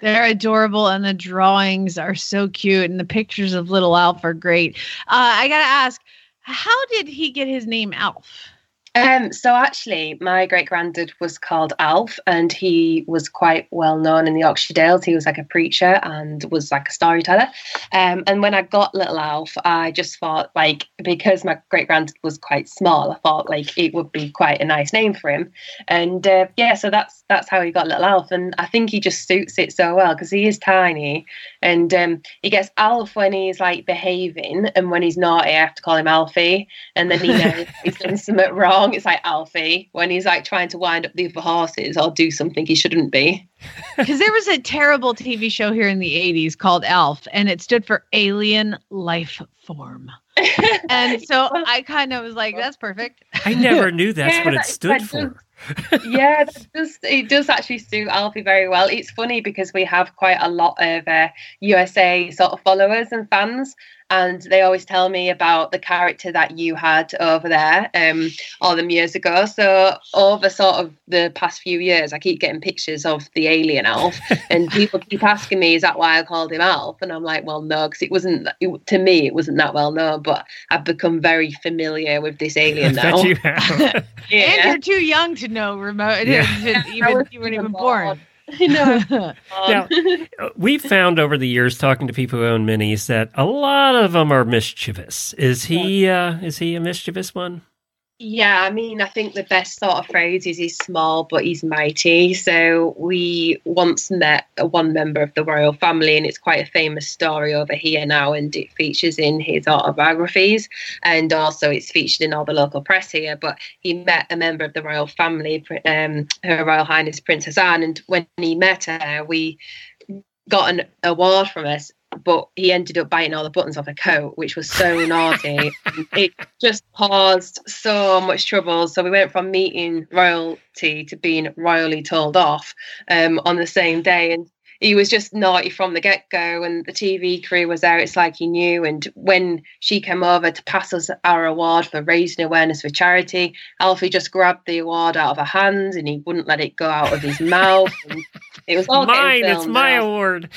They're adorable, and the drawings are so cute, and the pictures of little Alf are great. Uh, I gotta ask, how did he get his name Alf? Um, so actually, my great granddad was called Alf, and he was quite well known in the Yorkshire Dales. He was like a preacher and was like a storyteller. Um, and when I got little Alf, I just thought like because my great granddad was quite small, I thought like it would be quite a nice name for him. And uh, yeah, so that's that's how he got little Alf, and I think he just suits it so well because he is tiny, and um, he gets Alf when he's like behaving, and when he's naughty, I have to call him Alfie, and then he knows he's done something wrong it's like Alfie when he's like trying to wind up the other horses or do something he shouldn't be. Because there was a terrible TV show here in the 80s called Alf, and it stood for Alien Life Form. and so I kind of was like, that's perfect. I never knew that's yeah, what it stood for. yeah, does, it does actually suit Alfie very well. It's funny because we have quite a lot of uh, USA sort of followers and fans, and they always tell me about the character that you had over there um, all them years ago. So over sort of the past few years, I keep getting pictures of the alien Alf, and people keep asking me, "Is that why I called him Alf?" And I'm like, "Well, no, because it wasn't. It, to me, it wasn't that well known, but I've become very familiar with this alien now." you have. yeah. And you're too young to know remote. Yeah. even you weren't even born. born. Know. now, we've found over the years talking to people who own minis that a lot of them are mischievous. Is he? Uh, is he a mischievous one? Yeah, I mean, I think the best sort of phrase is he's small but he's mighty. So we once met one member of the royal family, and it's quite a famous story over here now, and it features in his autobiographies, and also it's featured in all the local press here. But he met a member of the royal family, um, Her Royal Highness Princess Anne, and when he met her, we got an award from us but he ended up biting all the buttons off a coat, which was so naughty. it just caused so much trouble. So we went from meeting royalty to being royally told off um, on the same day. And he was just naughty from the get go, and the TV crew was there. It's like he knew. And when she came over to pass us our award for raising awareness for charity, Alfie just grabbed the award out of her hands and he wouldn't let it go out of his mouth. And it was all mine. It's my award.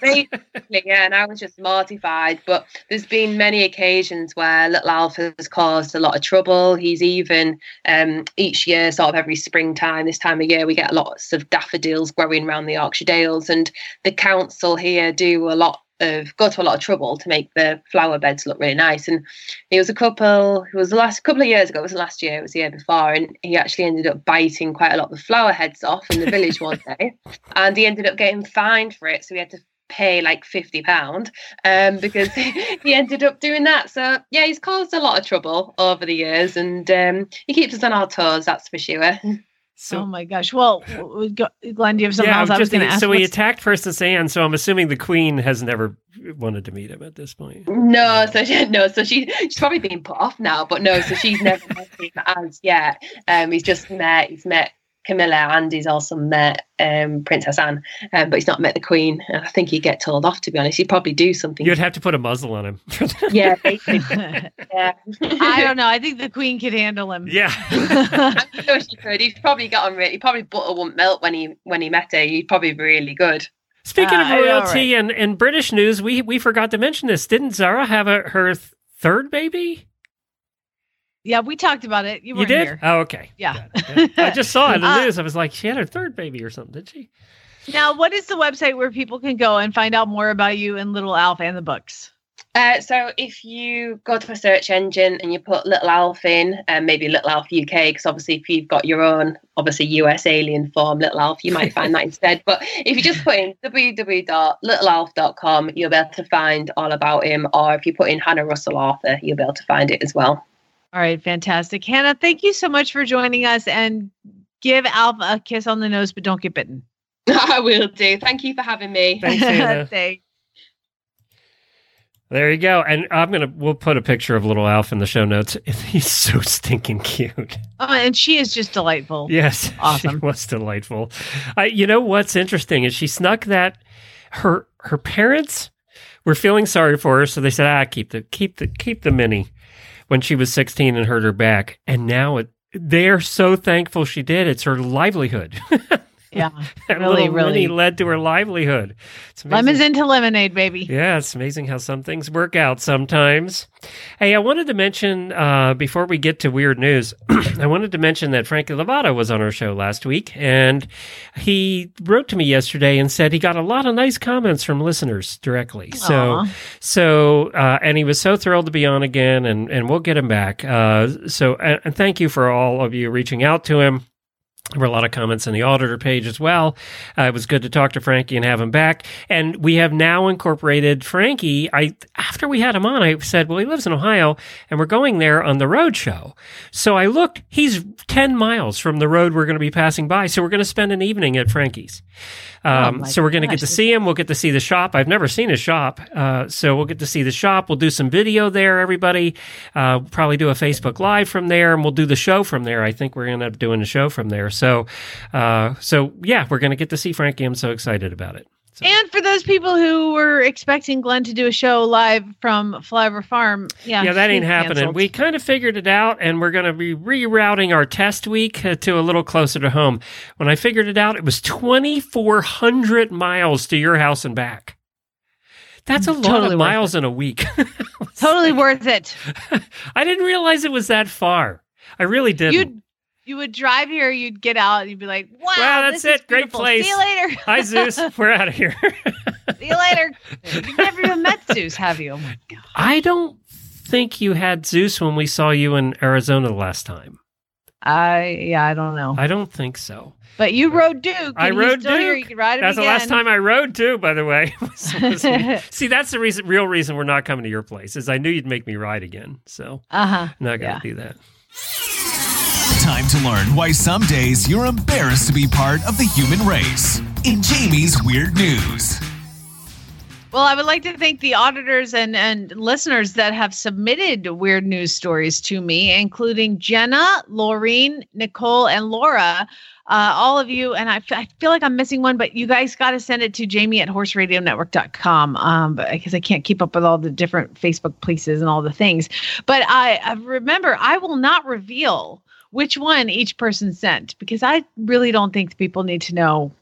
Basically, yeah. And I was just mortified. But there's been many occasions where little Alfie has caused a lot of trouble. He's even um, each year, sort of every springtime, this time of year, we get lots of daffodils growing around the Yorkshire Dales and the council here do a lot of go to a lot of trouble to make the flower beds look really nice. And it was a couple, it was the last couple of years ago, it was last year, it was the year before, and he actually ended up biting quite a lot of the flower heads off in the village one day. And he ended up getting fined for it. So he had to pay like 50 pound um because he ended up doing that so yeah he's caused a lot of trouble over the years and um he keeps us on our toes that's for sure So, oh my gosh! Well, Glenn, do you have something yeah, else? I was going to ask. So he attacked Princess Anne. So I'm assuming the Queen has never wanted to meet him at this point. No, so she, no, so she she's probably being put off now. But no, so she's never met him as yet. Um, he's just met. He's met Camilla and he's also met um, Princess Anne, um, but he's not met the Queen. I think he'd get told off. To be honest, he'd probably do something. You'd have to put a muzzle on him. yeah, yeah. I don't know. I think the Queen could handle him. Yeah, I'm sure she could. He's probably got on. Really, he probably butter won't melt when he when he met her. He'd probably be really good. Speaking uh, of royalty right. and, and British news, we we forgot to mention this. Didn't Zara have a, her th- third baby? Yeah, we talked about it. You, you did? Here. Oh, okay. Yeah. I just saw it in the uh, news. I was like, she had her third baby or something, did she? Now, what is the website where people can go and find out more about you and Little Alf and the books? Uh, so if you go to a search engine and you put Little Alf in, and um, maybe Little Alf UK, because obviously if you've got your own, obviously US alien form Little Alf, you might find that instead. But if you just put in www.littlealf.com, you'll be able to find all about him. Or if you put in Hannah Russell Arthur, you'll be able to find it as well. All right, fantastic. Hannah, thank you so much for joining us and give Alfie a kiss on the nose, but don't get bitten. I will do. Thank you for having me. Thanks, Thanks. There you go. And I'm gonna we'll put a picture of little Alf in the show notes. He's so stinking cute. Oh, and she is just delightful. Yes, awesome. She was delightful. I, you know what's interesting is she snuck that her her parents were feeling sorry for her, so they said, "Ah, keep the keep the keep the mini." When she was 16 and hurt her back. And now it, they're so thankful she did. It's her livelihood. Yeah, that really, really led to her livelihood. Lemons into lemonade, baby. Yeah, it's amazing how some things work out sometimes. Hey, I wanted to mention uh, before we get to weird news, I wanted to mention that Frankie Lovato was on our show last week, and he wrote to me yesterday and said he got a lot of nice comments from listeners directly. So, Aww. so, uh, and he was so thrilled to be on again, and and we'll get him back. Uh, so, and, and thank you for all of you reaching out to him. There were a lot of comments on the auditor page as well. Uh, it was good to talk to Frankie and have him back. And we have now incorporated Frankie. I after we had him on, I said, "Well, he lives in Ohio, and we're going there on the road show." So I looked; he's ten miles from the road we're going to be passing by. So we're going to spend an evening at Frankie's. Um, oh so we're going to get to see him. We'll get to see the shop. I've never seen his shop, uh, so we'll get to see the shop. We'll do some video there. Everybody, uh, probably do a Facebook Live from there, and we'll do the show from there. I think we're going to end up doing the show from there. So, uh, so yeah, we're going to get to see Frankie. I'm so excited about it. So. And for those people who were expecting Glenn to do a show live from Flyover Farm, yeah, yeah, that ain't happening. Canceled. We kind of figured it out, and we're going to be rerouting our test week uh, to a little closer to home. When I figured it out, it was 2,400 miles to your house and back. That's a lot totally of miles in a week. totally worth it. I didn't realize it was that far. I really didn't. You'd you would drive here, you'd get out, and you'd be like, "Wow, wow that's it, great place." See you later. Hi, Zeus. We're out of here. See you later. You've never even met Zeus, have you? Oh my god. I don't think you had Zeus when we saw you in Arizona the last time. I yeah, I don't know. I don't think so. But you rode Duke. I rode still Here. Duke. You can ride him That's the last time I rode too, by the way. See, that's the reason, real reason we're not coming to your place is I knew you'd make me ride again. So Uh huh. Not gonna Yeah. do that. Time to learn why some days you're embarrassed to be part of the human race. In Jamie's Weird News. Well, I would like to thank the auditors and, and listeners that have submitted weird news stories to me, including Jenna, Laureen, Nicole, and Laura. Uh, all of you, and I, f- I feel like I'm missing one, but you guys got to send it to Jamie at horseradionetwork.com um, because I can't keep up with all the different Facebook places and all the things. But I, I remember I will not reveal which one each person sent because I really don't think people need to know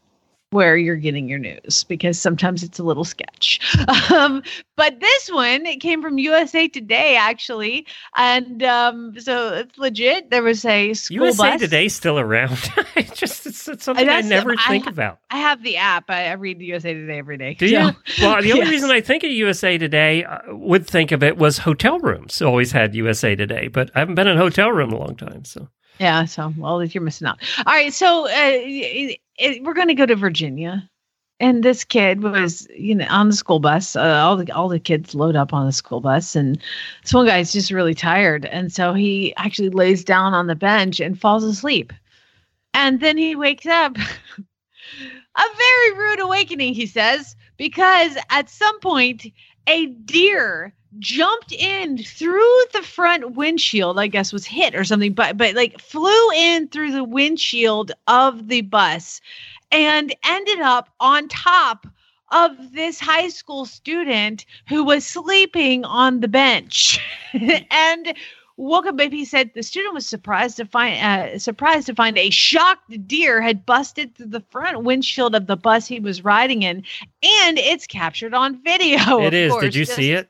where you're getting your news because sometimes it's a little sketch. Um, but this one it came from USA Today actually, and um, so it's legit. There was a school USA bus. Today's still around. it's just it's, it's something I never I- think about. I have the app. I, I read USA Today every day. Do so- you? Well, the only Yes. reason I think of USA Today uh, would think of it was hotel rooms. Always had USA Today, but I haven't been in a hotel room in a long time. So Yeah, so well, you're missing out. All right, so uh, it, it, we're going to go to Virginia, and this kid was, you know, on the school bus. Uh, all the all the kids load up on the school bus, and this one guy's just really tired, and so he actually lays down on the bench and falls asleep, and then he wakes up. A very rude awakening, he says, because at some point a deer jumped in through the front windshield i guess was hit or something but but like flew in through the windshield of the bus and ended up on top of this high school student who was sleeping on the bench and woke up baby said the student was surprised to find uh, surprised to find a shocked deer had busted through the front windshield of the bus he was riding in and it's captured on video it is. course. Did you Just- see it?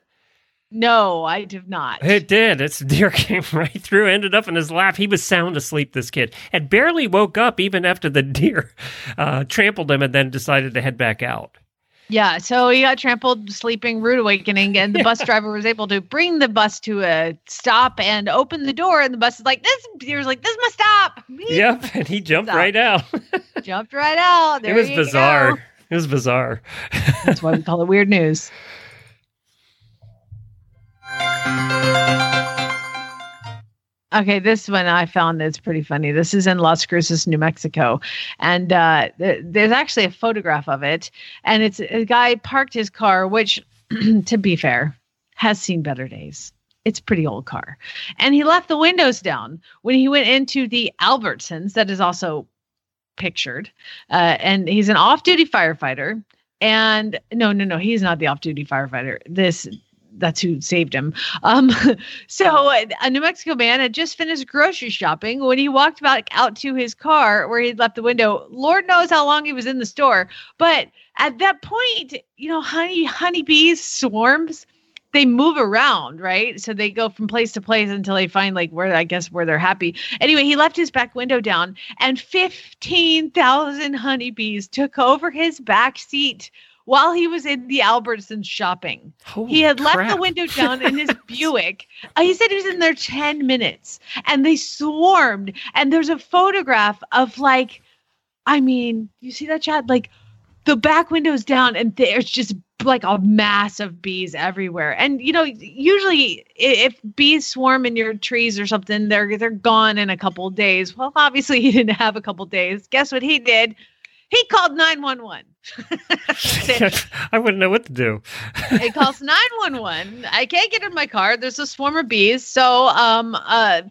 No, I did not. It did. Its deer came right through, ended up in his lap. He was sound asleep, this kid, and barely woke up even after the deer uh, trampled him and then decided to head back out. Yeah, so he got trampled, sleeping, rude awakening, and the bus driver was able to bring the bus to a stop and open the door. And the bus is like, "This deer's like, this must stop." Yep, and he jumped Stop. right out. jumped right out. There it was bizarre. go. It was bizarre. That's why we call it weird news. Okay, this one I found is pretty funny. This is in Las Cruces, New Mexico, and uh, th- there's actually a photograph of it. And it's a guy parked his car, which, to be fair, has seen better days. It's pretty old car, and he left the windows down when he went into the Albertsons. That is also pictured, uh, and he's an off-duty firefighter. And no, no, no, he's not the off-duty firefighter. This that's who saved him. Um, so a New Mexico man had just finished grocery shopping when he walked back out to his car where he'd left the window. Lord knows how long he was in the store, but at that point, you know, honey honeybees swarms. They move around, right? So they go from place to place until they find like where I guess where they're happy. Anyway, he left his back window down, and fifteen thousand honeybees took over his back seat while he was in the Albertsons shopping. Holy He had left the window down in his Buick. Uh, he said he was in there 10 minutes and they swarmed. And there's a photograph of like, I mean, you see that chat? Like the back window's down and there's just like a mass of bees everywhere. And you know, usually if bees swarm in your trees or something, they're they're gone in a couple of days. Well, obviously he didn't have a couple days. Guess what he did? He called 911. I wouldn't know what to do. he calls 911 i can't get in my car. There's a swarm of bees so um a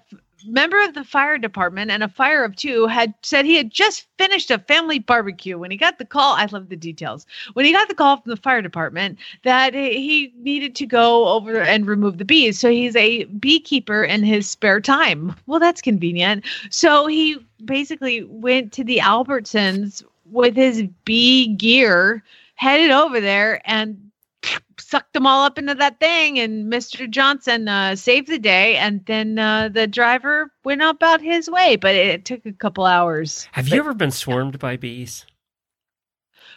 member of the fire department and a fire of two had said he had just finished a family barbecue. When he got the call i love the details. When he got the call from the fire department that he needed to go over and remove the bees. So he's a beekeeper in his spare time. Well that's convenient. So he basically went to the albertsons with his bee gear headed over there and sucked them all up into that thing and mr johnson uh, saved the day and then uh, the driver went about his way but it, took a couple hours Have you ever been swarmed by bees?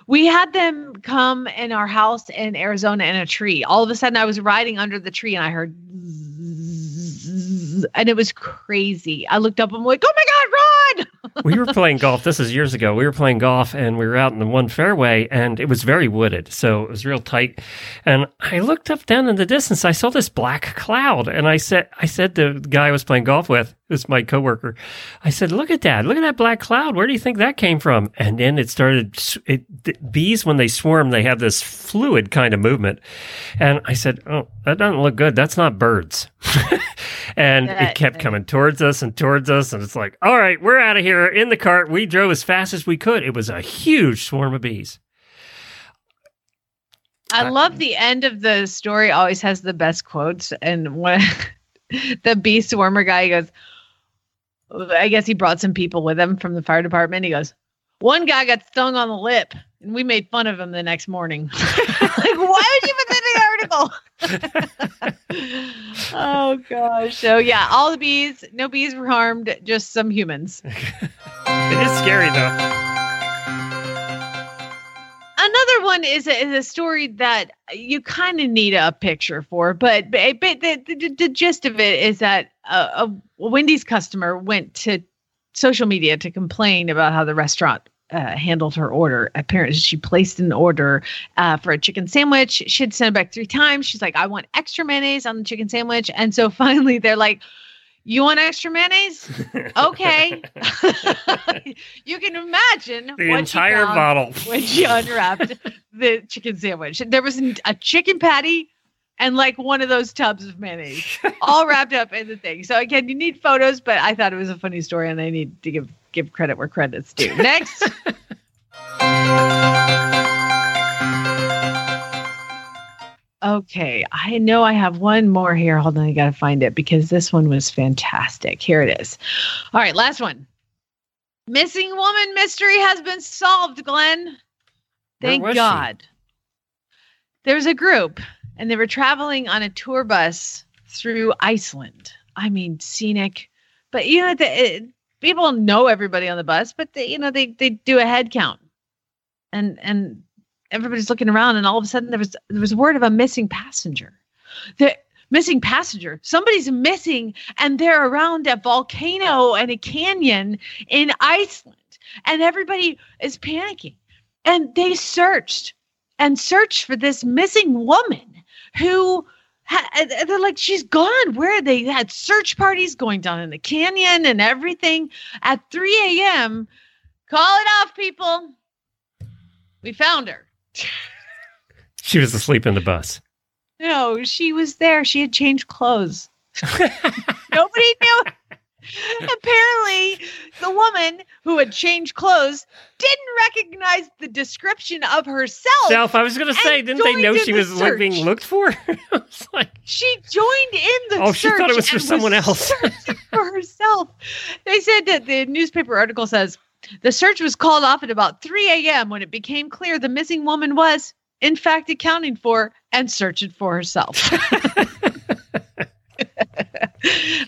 we had them come in our house in Arizona in a tree. All of a sudden, I was riding under the tree and I heard, zzzz, and it was crazy. I looked up. I'm like, oh my god, run! We were playing golf. This is years ago. We were playing golf and we were out in the one fairway and it was very wooded. So it was real tight. And I looked up down in the distance. I saw this black cloud and I said, I said the guy I was playing golf with, it was my coworker. I said, look at that. Look at that black cloud. Where do you think that came from? And then it started, it, bees, when they swarm, they have this fluid kind of movement. And I said, oh, that doesn't look good. That's not birds. and it kept coming towards us and towards us. And it's like, all right, we're out of here in the cart. We drove as fast as we could. It was a huge swarm of bees. I love the end of the story always has the best quotes. And when the bee swarmer guy goes, I guess he brought some people with him from the fire department. He goes, one guy got stung on the lip, and we made fun of him the next morning. like, why would you put that in the article? oh gosh. So yeah, all the bees, no bees were harmed, just some humans. it is scary though. Another one is a, is a story that you kind of need a picture for, but but, but the, the, the gist of it is that a, a Wendy's customer went to social media to complain about how the restaurant uh, handled her order. Apparently, she placed an order uh, for a chicken sandwich. She'd sent it back three times. She's like, I want extra mayonnaise on the chicken sandwich. And so finally, they're like, you want extra mayonnaise? Okay. you can imagine the entire bottle when she unwrapped the chicken sandwich. There was a chicken patty and like one of those tubs of mayonnaise, all wrapped up in the thing. So again, you need photos, but I thought it was a funny story, and I need to give give credit where credit's due. Next. Okay, I know I have one more here. Hold on, I got to find it because this one was fantastic. Here it is. All right, last one. Missing woman mystery has been solved, Glenn. Thank God. She? was a group, and they were traveling on a tour bus through Iceland. I mean, scenic, but you know, the, it, people know everybody on the bus, but they, you know, they they do a head count, and and everybody's looking around, and all of a sudden there was there was word of a missing passenger. The missing passenger. Somebody's missing, and they're around a volcano and a canyon in Iceland, and everybody is panicking. And they searched and searched for this missing woman who Uh, they're like she's gone where they had search parties going down in the canyon and everything at 3 a.m call it off people we found her she was asleep in the bus. No, she was there. She had changed clothes. Nobody knew. Apparently, the woman who had changed clothes didn't recognize the description of herself. Self, I was going to say, didn't they know she was search. being looked for? like, she joined in the oh, she thought it was for someone else. for herself. They said that the newspaper article says the search was called off at about 3 a.m. when it became clear the missing woman was, in fact, accounting for and searching for herself.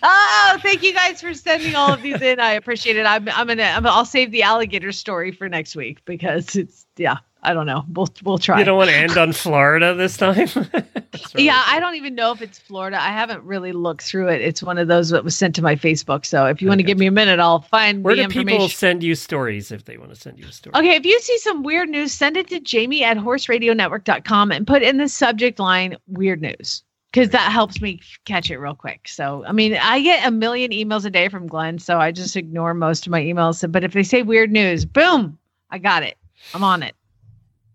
oh, thank you guys for sending all of these in. I appreciate it. I'm, I'm gonna, i will save the alligator story for next week because it's, yeah, I don't know. We'll we'll try. You don't want to end on Florida this time. yeah, I don't even know if it's Florida. I haven't really looked through it. It's one of those that was sent to my Facebook. So if you okay. want to give me a minute, I'll find Where the do people send you stories if they want to send you a story? Okay, if you see some weird news, send it to Jamie at horseradionetwork.com and put in the subject line weird news because that helps me catch it real quick. So, I mean, I get a million emails a day from Glenn, so I just ignore most of my emails. But if they say weird news, boom, I got it. I'm on it.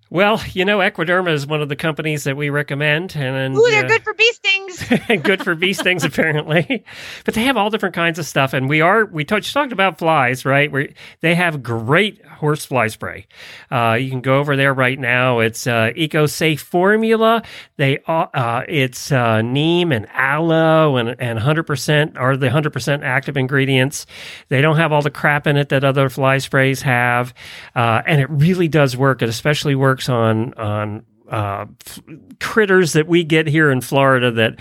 Well, you know, Equiderma is one of the companies that we recommend, and, and Ooh, they're uh, good for bee stings. good for bee stings, apparently. But they have all different kinds of stuff, and we are we touched talked about flies, right? We they have great horse fly spray. Uh, you can go over there right now. It's uh, EcoSafe formula. They uh, it's uh, neem and aloe and and hundred percent are the hundred percent active ingredients. They don't have all the crap in it that other fly sprays have, uh, and it really does work. It especially works on on uh, critters that we get here in Florida that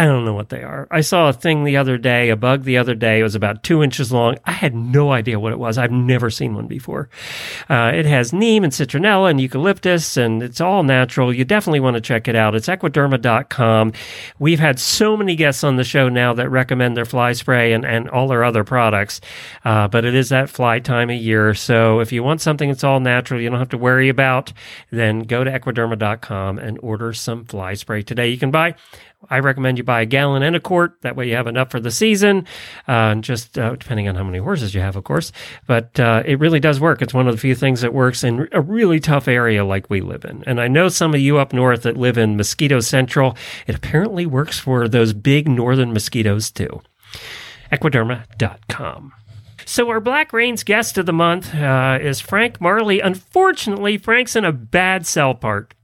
I don't know what they are. I saw a thing the other day, a bug the other day. It was about two inches long. I had no idea what it was. I've never seen one before. Uh, it has neem and citronella and eucalyptus, and it's all natural. You definitely want to check it out. It's equiderma.com. We've had so many guests on the show now that recommend their fly spray and, and all their other products, uh, but it is that fly time of year. So if you want something that's all natural, you don't have to worry about, then go to equiderma.com and order some fly spray today. You can buy I recommend you buy a gallon and a quart. That way you have enough for the season, uh, just uh, depending on how many horses you have, of course. But uh, it really does work. It's one of the few things that works in a really tough area like we live in. And I know some of you up north that live in Mosquito Central, it apparently works for those big northern mosquitoes too. Equiderma.com. So, our Black Rains guest of the month uh, is Frank Marley. Unfortunately, Frank's in a bad cell part.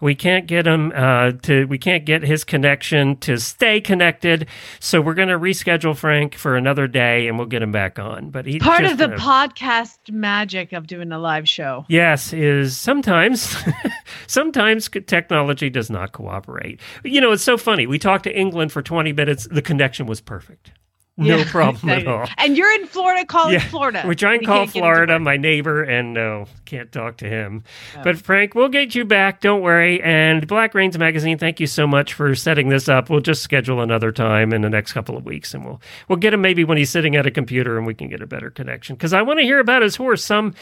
We can't get him uh, to. We can't get his connection to stay connected. So we're going to reschedule Frank for another day, and we'll get him back on. But he Part of the uh, podcast magic of doing a live show. Yes, is sometimes, sometimes technology does not cooperate. You know, it's so funny. We talked to England for 20 minutes. The connection was perfect. No Yeah, problem at all. And you're in Florida calling Yeah, Florida. We're trying to call can't get into Florida, my neighbor, and no, can't talk to him. Oh. But Frank, we'll get you back. Don't worry. And Black Rains Magazine, thank you so much for setting this up. We'll just schedule another time in the next couple of weeks, and we'll we'll get him maybe when he's sitting at a computer, and we can get a better connection. Because I want to hear about his horse, some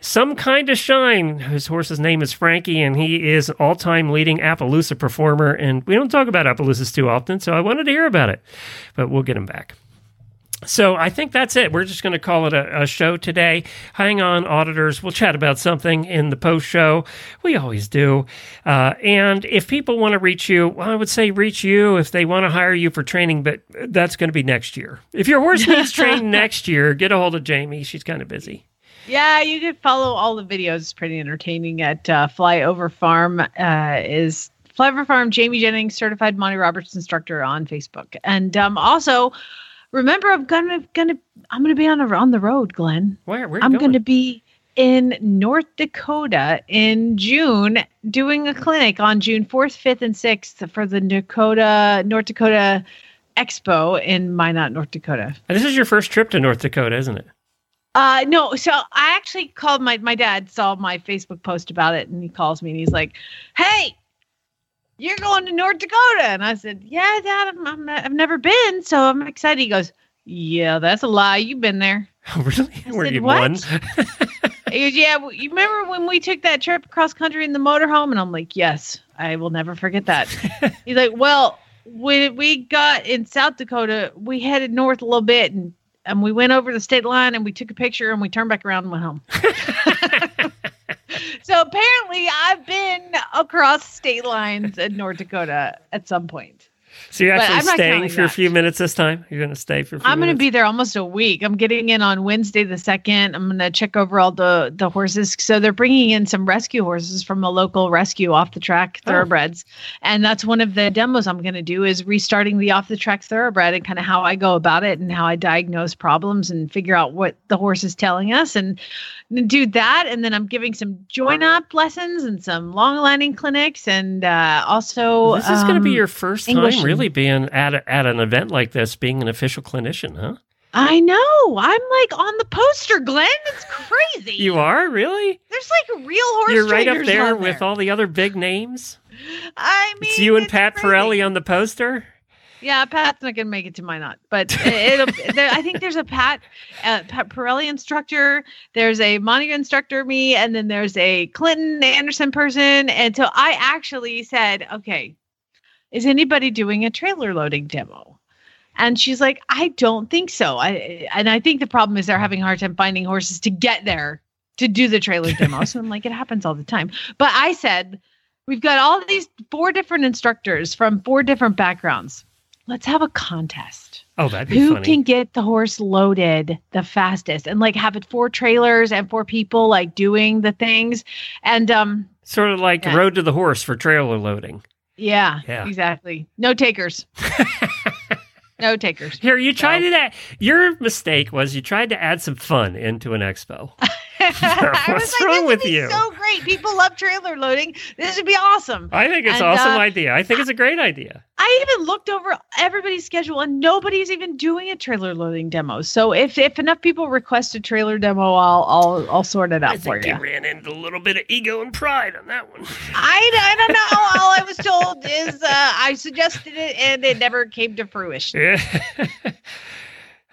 some kind of shine. His horse's name is Frankie, and he is all time leading Appaloosa performer. And we don't talk about Appaloosas too often, so I wanted to hear about it. But we'll get him back. So I think that's it. We're just going to call it a, a show today. Hang on, auditors. We'll chat about something in the post show. We always do. Uh, and if people want to reach you, well, I would say reach you if they want to hire you for training, but that's going to be next year. If your horse needs training next year, get a hold of Jamie. She's kind of busy. Yeah, you can follow all the videos. It's pretty entertaining at uh, Flyover Farm. Uh, is Flyover Farm Jamie Jennings, certified Monty Roberts instructor on Facebook, and um, also remember I'm gonna gonna I'm gonna be on a, on the road, Glenn. Where, where are you I'm going? to be in North Dakota in June doing a clinic on June 4th, 5th, and 6th for the Dakota North Dakota Expo in Minot, North Dakota. And this is your first trip to North Dakota, isn't it? Uh no, so I actually called my my dad saw my Facebook post about it and he calls me and he's like, "Hey, you're going to North Dakota." And I said, "Yeah, dad, I'm, I'm, I've never been, so I'm excited." He goes, "Yeah, that's a lie. You've been there." Oh, really? I Were said, you "What?" one? He goes, "Yeah, well, you remember when we took that trip across country in the motorhome?" And I'm like, "Yes, I will never forget that." He's like, "Well, when we got in South Dakota, we headed north a little bit and and we went over the state line and we took a picture and we turned back around and went home." so apparently, I've been across state lines in North Dakota at some point. So you're actually staying for a few minutes this time? You're going to stay for a few I'm going to be there almost a week. I'm getting in on Wednesday the second. I'm going to check over all the the horses. So they're bringing in some rescue horses from a local rescue off the track Oh. thoroughbreds, and that's one of the demos I'm going to do is restarting the off the track thoroughbred and kind of how I go about it and how I diagnose problems and figure out what the horse is telling us and do that. And then I'm giving some join up lessons and some long lining clinics and uh, also This is going to be um, your first English really being at a, at an event like this, being an official clinician, huh? I know. I'm like on the poster, Glenn. It's crazy. You are really? There's like real horse You're right up there with all the other big names. I mean, It's you and it's Pat crazy. Parelli on the poster. Yeah, Pat's not gonna make it to Minot, but there, I think there's a Pat, uh, Pat Parelli instructor. There's a Monica instructor, me, and then there's a Clinton Anderson person. And so I actually said, okay, is anybody doing a trailer loading demo? And she's like, I don't think so. I and I think the problem is they're having a hard time finding horses to get there to do the trailer demo. so I'm like, it happens all the time. But I said, we've got all these four different instructors from four different backgrounds. Let's have a contest. Oh, that'd be Who funny. can get the horse loaded the fastest and like have it four trailers and four people like doing the things. And um sort of like Yeah. Road to the Horse for trailer loading. Yeah, Yeah. exactly. No takers. no takers. Here, you tried to. Add, your mistake was you tried to add some fun into an expo. I was What's like, wrong with you? so great. People love trailer loading. This would be awesome. I think it's an awesome uh, idea. I think it's a great idea. I even looked over everybody's schedule and nobody's even doing a trailer loading demo. So if if enough people request a trailer demo, I'll I'll I'll sort it out I for think you. you ran into a little bit of ego and pride on that one. I, I don't know. All I was told is uh, I suggested it and it never came to fruition. Yeah.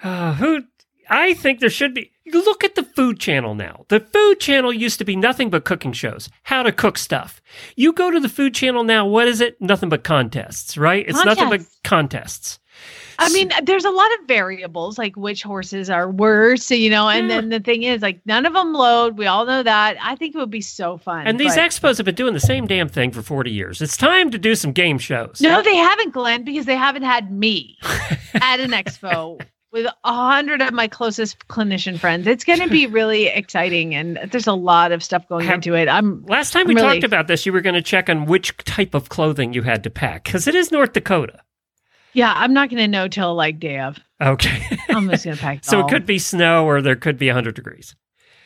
Uh, who? I think there should be. Look at the Food Channel now. The Food Channel used to be nothing but cooking shows, how to cook stuff. You go to the Food Channel now. What is it? Nothing but contests, right? It's nothing but Contests. contests. I mean, there's a lot of variables, like which horses are worse, you know. And Yeah. then the thing is, like, none of them load. We all know that. I think it would be so fun. And these but- expos have been doing the same damn thing for 40 years. It's time to do some game shows. no, they haven't, Glenn, because they haven't had me at an expo with a hundred of my closest clinician friends. It's going to be really exciting, and there's a lot of stuff going Have- into it. I'm Last time we Really? talked about this, you were going to check on which type of clothing you had to pack because it is North Dakota. yeah, I'm not going to know till like day of. Okay. I'm just going to pack. so all. it could be snow or there could be 100 degrees.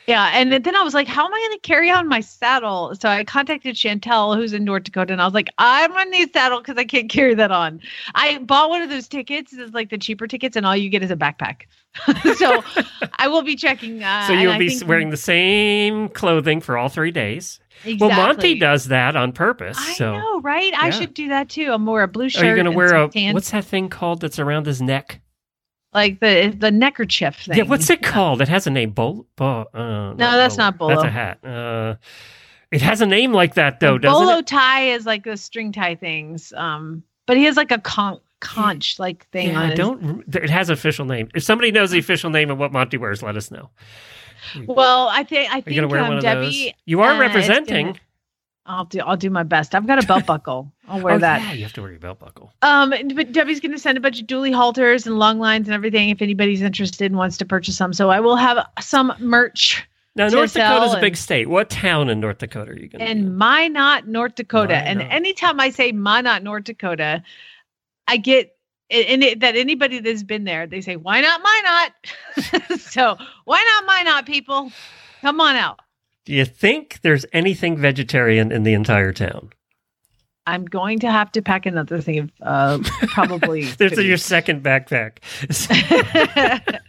Yeah, and then I was like, "How am I going to carry on my saddle?" So I contacted Chantel, who's in North Dakota, and I was like, "I'm on a saddle because I can't carry that on." I bought one of those tickets, it's like the cheaper tickets, and all you get is a backpack. so I will be checking. Uh, So you'll be think- wearing the same clothing for all three days. Exactly. Well, Monty does that on purpose. I so know, right? I should do that too. I'm wear a blue shirt. are you going to wear a tan- what's that thing called that's around his neck? Like the the neckerchief thing? Yeah, what's it called? It has a name. Bol- bo- uh, No, that's not That's a hat. Uh, it has a name like that though, A doesn't bolo it? tie is like the string tie things. Um, but he has like a con- conch like thing Yeah, on I his don't. It has official name. If somebody knows the official name of what Monty wears, let us know. Well, I think I think going to wear um, Debbie. those? You are uh, representing. I'll do. I'll do my best. I've got a belt buckle. I'll wear oh, that. Yeah, you have to wear your belt buckle. Um, but Debbie's going to send a bunch of dually halters and long lines and everything if anybody's interested and wants to purchase some. So I will have some merch Now, North Dakota's a big state. What town in North Dakota are you going to? in Minot, North Dakota. and anytime I say Minot, North Dakota, I get and it, that anybody that's been there, they say, "Why not Minot?" so why not Minot, people? Come on out. Do you think there's anything vegetarian in the entire town? I'm going to have to pack another thing of uh, probably. There's food. your second backpack.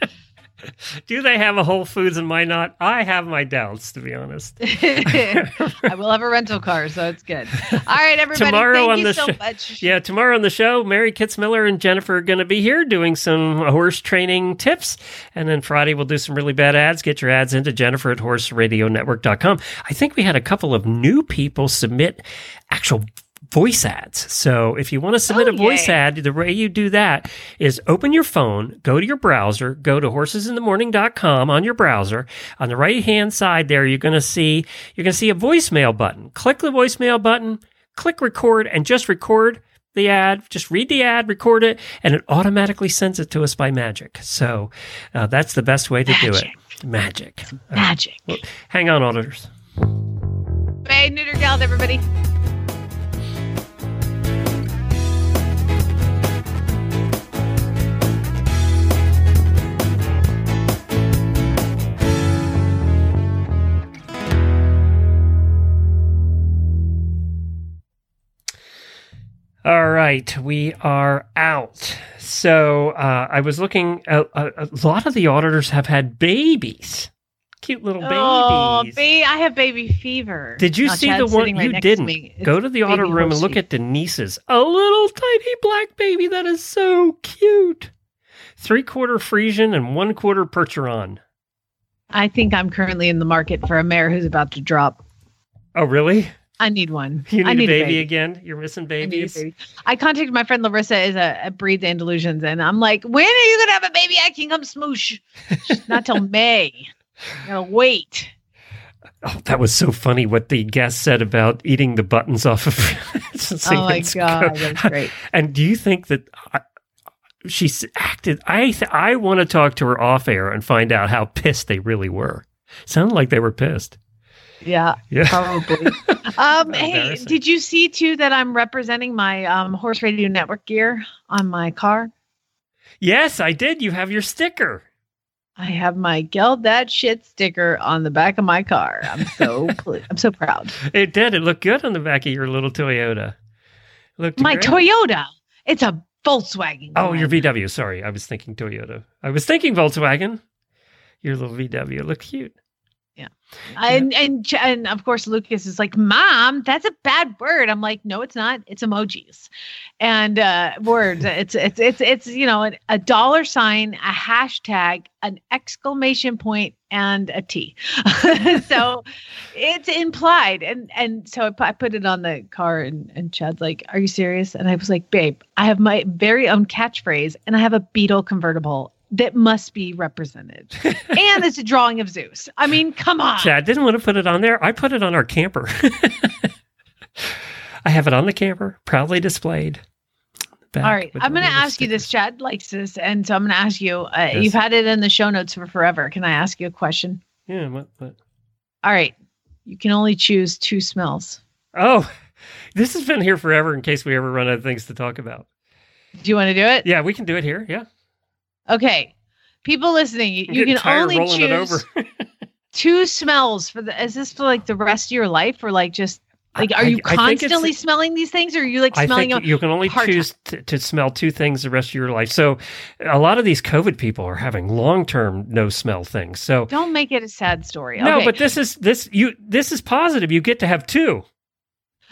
Do they have a Whole Foods and Minot? not? I have my doubts, to be honest. I will have a rental car, so it's good. All right, everybody. Tomorrow thank on you the so. Yeah, tomorrow on the show, Mary Kitzmiller and Jennifer are going to be here doing some horse training tips. And then Friday, we'll do some really bad ads. Get your ads into Jennifer at horseradionetwork.com. I think we had a couple of new people submit actual voice ads. So if you want to submit Oh, a voice yay. ad, the way you do that is open your phone, go to your browser, go to horsesinthemorning.com on your browser. On the right hand side there, you're going to see you're going to see a voicemail button. Click the voicemail button, click record and just record the ad, just read the ad, record it, and it automatically sends it to us by magic. So uh, that's the best way to do it. Magic. Uh, Magic. well, hang on, auditors. Hey, neuter galled, everybody. All right, we are out. So uh, I was looking. A, a lot of the auditors have had babies, cute little babies. Oh, ba- I have baby fever. Did you Now, see the one right you didn't? Go to the baby room and look at Denise's. A little tiny black baby that is so cute. Three quarter Friesian and one quarter Percheron. I think I'm currently in the market for a mare who's about to drop. Oh, really? I need one. You need, I need a, baby again? You're missing I babies? baby. I contacted my friend Larissa is a, a breeds Andalusians, and I'm like, when are you gonna have a baby? I can come smoosh. Not till May. Gotta wait. Oh, that was so funny what the guest said about eating the buttons off of. Oh my god, that's great. And do you think that I, she's acted? I th- I want to talk to her off air and find out how pissed they really were. Sounded like they were pissed. Yeah, Yeah. probably. um, hey, did you see too that I'm representing my um, Horse Radio Network gear on my car? Yes, I did. You have your sticker. I have my "Geld that shit" sticker on the back of my car. I'm so pl- I'm so proud. It did. It looked good on the back of your little Toyota. It looked My great. Toyota. It's a Volkswagen. Oh, your Glenn. VW. Sorry, I was thinking Toyota. I was thinking Volkswagen. Your little VW. It looked cute. And, and Ch- and of course Lucas is like, "Mom, that's a bad word." I'm like, "No, it's not. It's emojis, and uh, words. It's it's it's it's you know a, a dollar sign, a hashtag, an exclamation point, and a T. so it's implied, and and so I put, I put it on the car, and and Chad's like, "Are you serious?" And I was like, "Babe, I have my very own catchphrase, and I have a Beetle convertible." That must be represented and it's a drawing of Zeus. I mean, come on. Chad didn't want to put it on there. I put it on our camper. I have it on the camper, proudly displayed. All right, I'm going to ask you this. Chad likes this, and so I'm going to ask you. Uh, Yes. You've had it in the show notes for forever. Can I ask you a question? Yeah. What, what? All right, you can only choose two smells. Oh, this has been here forever. In case we ever run out of things to talk about. Do you want to do it? Yeah, we can do it here. Yeah, Okay, people listening, you, you can only choose two smells for the. Is this for like the rest of your life, or like just like are I- you I constantly smelling these things, or are you like I smelling think you can only choose to, to smell two things the rest of your life. So, a lot of these COVID people are having long-term no smell things. So, Don't make it a sad story. no, Okay. but this is this you this is positive. You get to have two.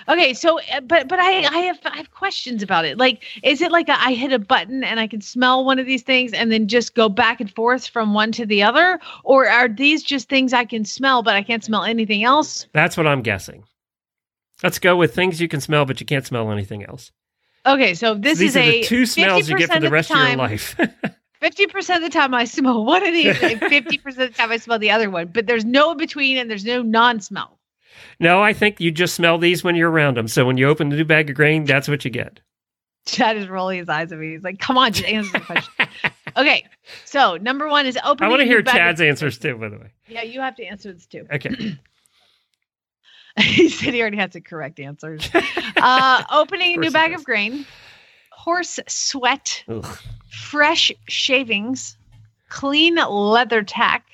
Okay, so uh, but but I I have I have questions about it. Like, is it like a, I hit a button and I can smell one of these things and then just go back and forth from one to the other, or are these just things I can smell but I can't smell anything else? That's what I'm guessing. Let's go with things you can smell, but you can't smell anything else. Okay, so this These is are a the two smells you get for the rest of, time, your life. Fifty percent of the time I smell one of these, and fifty percent of the time I smell the other one. But there's no in between, and there's no non-smell. No, I think you just smell these when you're around them. So when you open the new bag of grain, that's what you get. Chad is rolling his eyes at me. He's like, "Come on, just answer the question." okay, so number one is opening. I want to hear bag of- Chad's answers too. By the way, Yeah, you have to answer this too. okay. he said he already has the correct answers. Uh, opening a new Of course he bag of grain, horse sweat, Ugh. fresh shavings, clean leather tack,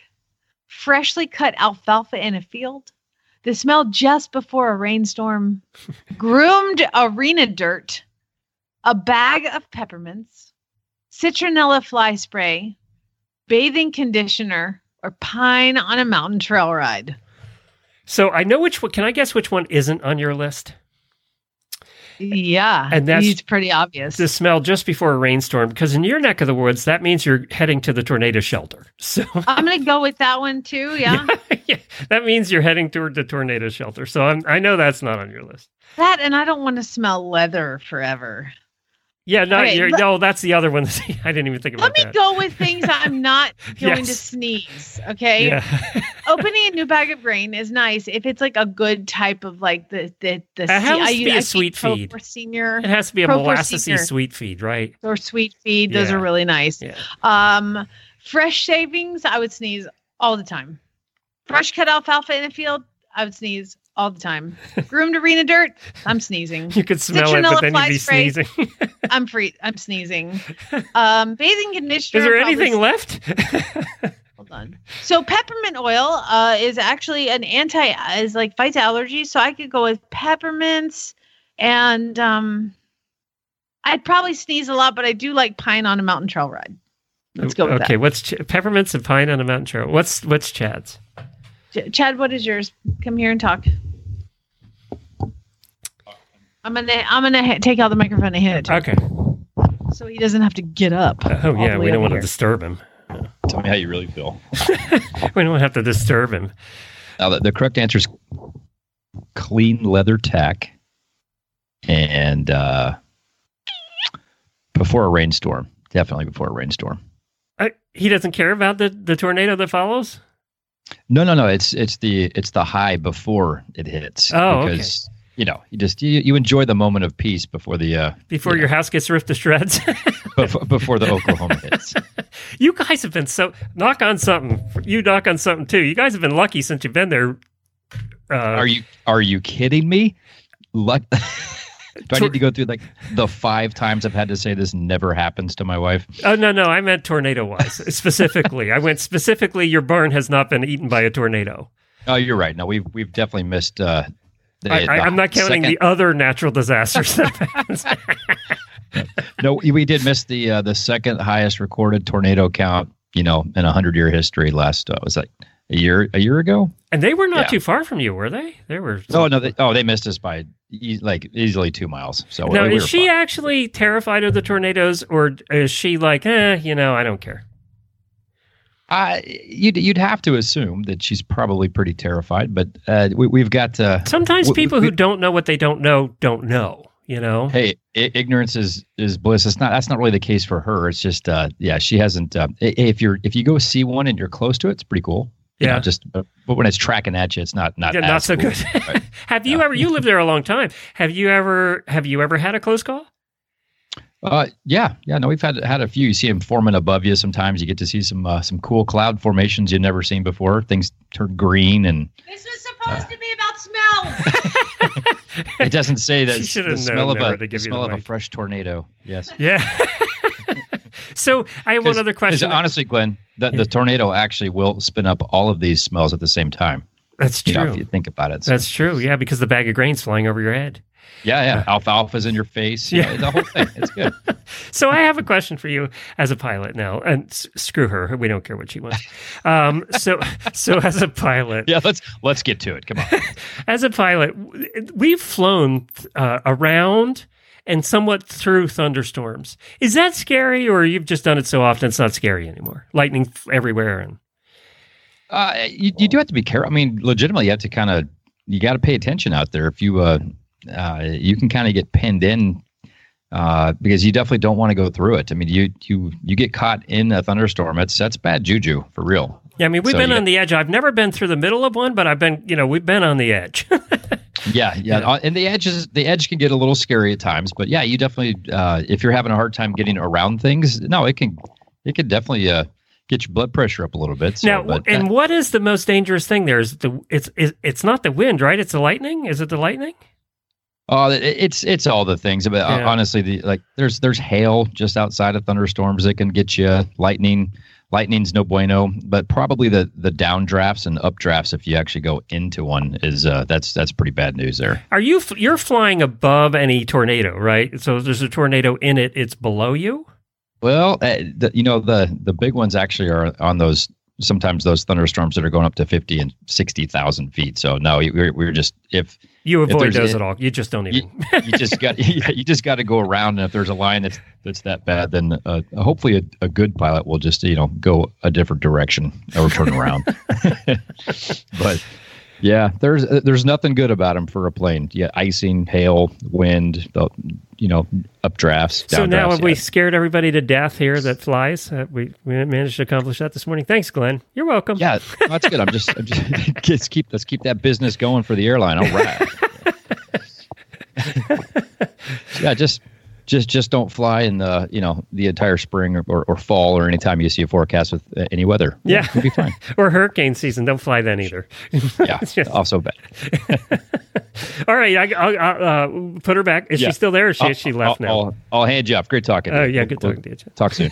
freshly cut alfalfa in a field, the smell just before a rainstorm, groomed arena dirt, a bag of peppermints, citronella fly spray, bathing conditioner, or pine on a mountain trail ride. So I know which one. Can I guess which one isn't on your list? Yeah, And that's- it's pretty obvious. The smell just before a rainstorm, because in your neck of the woods, that means you're heading to the tornado shelter. So I'm gonna go with that one too. Yeah, yeah, that means you're heading toward the tornado shelter. So I'm, I know that's not on your list. that and I don't want to smell leather forever. Yeah, no, Okay, let- no, that's the other one. I didn't even think about it. Let me that. go with things I'm not going to sneeze. Okay, Yeah. opening a new bag of grain is nice if it's like a good type of like the the the. It has se- to be a I sweet feed. senior it has to be a molassesy sweet feed, right? or sweet feed. Those Yeah. are really nice. Yeah. Um, fresh shavings, I would sneeze all the time. Fresh cut alfalfa in the field, I would sneeze all the time. Groomed arena dirt, I'm sneezing. You could smell it, but then you'd be spray. sneezing. I'm free. I'm sneezing. Um, bathing conditioner. Is there anything left? Hold on. So peppermint oil uh, is actually an anti is like fights allergies. So I could go with peppermints and um, I'd probably sneeze a lot, but I do like pine on a mountain trail ride. Let's go with okay, what's Ch- peppermints and pine on a mountain trail? What's what's Chad's? That. Ch- Chad, what is yours? Come here and talk. I'm gonna I'm gonna ha- take out the microphone and hand it to Okay. so he doesn't have to get up. Oh yeah, we don't want to disturb him. Tell me how you really feel. We don't have to disturb him. Now, the, the correct answer is clean leather tack and uh, before a rainstorm. Definitely before a rainstorm. I, he doesn't care about the, the tornado that follows. No, no, no. It's it's the it's the high before it hits. Oh, okay. because you know you just you, you enjoy the moment of peace before the uh Before Yeah. your house gets ripped to shreds. before, before the Oklahoma hits. you guys have been so knock on something. You knock on something too. You guys have been lucky since you've been there. Uh, Are you are you kidding me? Luck. Do I need to go through like the five times I've had to say this never happens to my wife? Oh no, no, I meant tornado wise specifically. I went specifically. Your barn has not been eaten by a tornado. Oh, you're right. No, we've we've definitely missed. Uh, the, I, I'm not counting second- the other natural disasters. No, we did miss the uh, the second highest recorded tornado count. You know, in a hundred year history. Last uh, was like a year a year ago. and they were not Yeah. too far from you, were they? They were. Oh no! They, oh, they missed us by e- like easily two miles. So Now, we is she fine. actually terrified of the tornadoes, or is she like, eh, you know, I don't care? Uh, you'd you'd have to assume that she's probably pretty terrified, but uh, we, we've got. Uh, Sometimes people we- who don't know what they don't know don't know. You know. hey, I- ignorance is is bliss. It's not. That's not really the case for her. It's just, uh, yeah, she hasn't. Uh, if you're if you go see one and you're close to it, it's pretty cool. You Yeah. know, just uh, but when it's tracking at you, it's not not Yeah, as not so cool. good. Right. have you ever? You lived there a long time. Have you ever? Have you ever had a close call? Uh, yeah, yeah. No, we've had had a few. You see them forming above you. Sometimes you get to see some uh, some cool cloud formations you've never seen before. Things turn green, and This was supposed to be about smell. it doesn't say that She it's the smell of a the give you the smell of a fresh tornado. Yes. Yeah. so I have one other question. Honestly, Glenn, the, the tornado actually will spin up all of these smells at the same time. That's You true. know, if you think about it. So, That's true. Yeah, because the bag of grain's flying over your head. yeah, yeah. Alfalfa's in your face. Yeah. Yeah, the whole thing. It's good. So I have a question for you as a pilot now, and s- screw her. We don't care what she wants. Um, so, so as a pilot, Yeah, let's let's get to it. Come on. as a pilot, we've flown uh, around and somewhat through thunderstorms. Is that scary, or you've just done it so often it's not scary anymore? Lightning everywhere, and Uh, you, you do have to be careful. I mean, legitimately, you have to kind of you got to pay attention out there. If you uh, uh you can kind of get pinned in uh, because you definitely don't want to go through it. I mean, you you you get caught in a thunderstorm. It's that's bad juju for real. yeah, I mean we've So been on the edge. I've never been through the middle of one, but I've been, you know, we've been on the edge. Yeah, yeah, Uh, and the edges the edge can get a little scary at times, but yeah, you definitely uh, if you're having a hard time getting around things, no, it can it can definitely uh, get your blood pressure up a little bit. So, now, but and that- what is the most dangerous thing? there? Is the it's it's, it's not the wind, right? It's the lightning. Is it the lightning? Oh, it- it's it's all the things. But uh, Yeah. honestly, the like there's there's hail just outside of thunderstorms that can get you. Lightning, lightning's no bueno. But probably the the downdrafts and updrafts, if you actually go into one, is uh, that's that's pretty bad news there. Are you you're flying above any tornado, right? So if there's a tornado in it, it's below you. Well, uh, the, you know the the big ones actually are on those. Sometimes those thunderstorms that are going up to fifty and sixty thousand feet. So no, we're we're just if You avoid those at all. You just don't even. you just got you just got to go around and if there's a line that's that's that bad then uh, hopefully a, a good pilot will just you know go a different direction or turn around but yeah there's uh, there's nothing good about them for a plane yeah icing hail wind the, you know updrafts so now have we scared everybody to death here that flies? Uh, we we managed to accomplish that this morning. Thanks, Glenn. You're welcome. yeah that's good i'm just, I'm just let's keep let's keep that business going for the airline all right yeah just just just don't fly in the you know the entire spring or, or, or fall or anytime you see a forecast with uh, any weather Yeah. be fine or hurricane season. Don't fly then either. yeah also bad All right, I, I'll, I'll uh, put her back. Is Yeah. she still there? Or she, I'll, she left I'll, now? I'll, I'll hand you off great talking Oh yeah, good we'll talking to you. Talk soon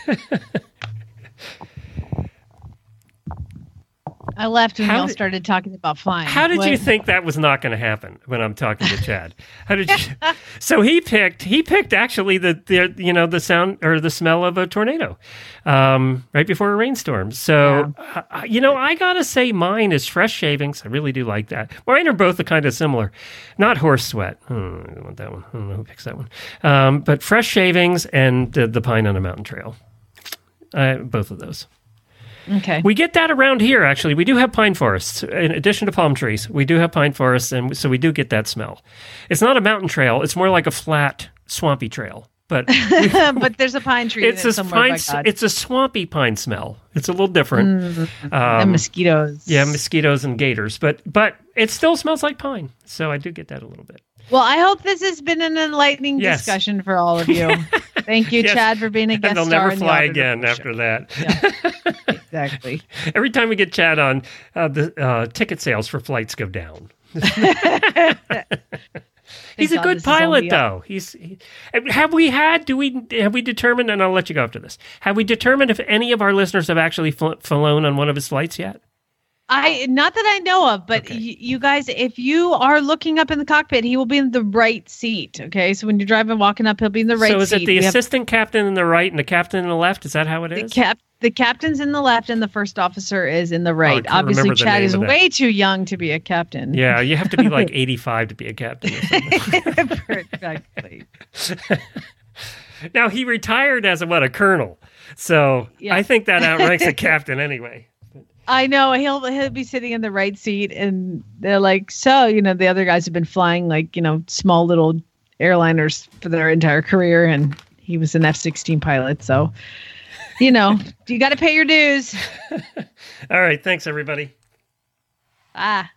I left when How y'all did- started talking about flying. How did What- you think that was not going to happen when I'm talking to Chad? How did you? so he picked. He picked actually the, the you know the sound or the smell of a tornado, um, right before a rainstorm. So uh, you know I gotta say mine is fresh shavings. I really do like that. Mine are both kind of similar. Not horse sweat. Hmm, I don't want that one. I don't know who picks that one. Um, but fresh shavings and the, the pine on a mountain trail. Uh, both of those. Okay. We get that around here, actually. We do have pine forests. In addition to palm trees, we do have pine forests, and so we do get that smell. It's not a mountain trail, it's more like a flat, swampy trail. But but there's a pine tree it's a pine, by s- God. it's a swampy pine smell. It's a little different. and Um, mosquitoes. yeah, mosquitoes and gators, but but it still smells like pine. So I do get that a little bit. Well, I hope this has been an enlightening Yes. discussion for all of you. Thank you, Yes. Chad, for being a guest And they'll never in the fly again after that. Exactly. Every time we get Chad on, uh, the uh, ticket sales for flights go down. He's a good pilot, though. He's he, have we had? Do we have we determined? And I'll let you go after this. Have we determined if any of our listeners have actually fl- flown on one of his flights yet? I not that I know of, but Okay. y- you guys, if you are looking up in the cockpit, he will be in the right seat. Okay, so when you're driving, walking up, he'll be in the right seat so is seat. it the We have assistant captain in the right and the captain in the left? Is that how it is? the cap? The captain's in the left, and the first officer is in the oh, right. can't Obviously, Chad is way too young to be a captain. yeah, you have to be like 85 to be a captain. Exactly. now he retired as a what a colonel, so Yeah. I think that outranks a captain anyway. I know he'll he'll be sitting in the right seat, and they're like, so you know, the other guys have been flying like you know small little airliners for their entire career, and he was an F sixteen pilot, so you know, you got to pay your dues. All right, thanks everybody. Ah.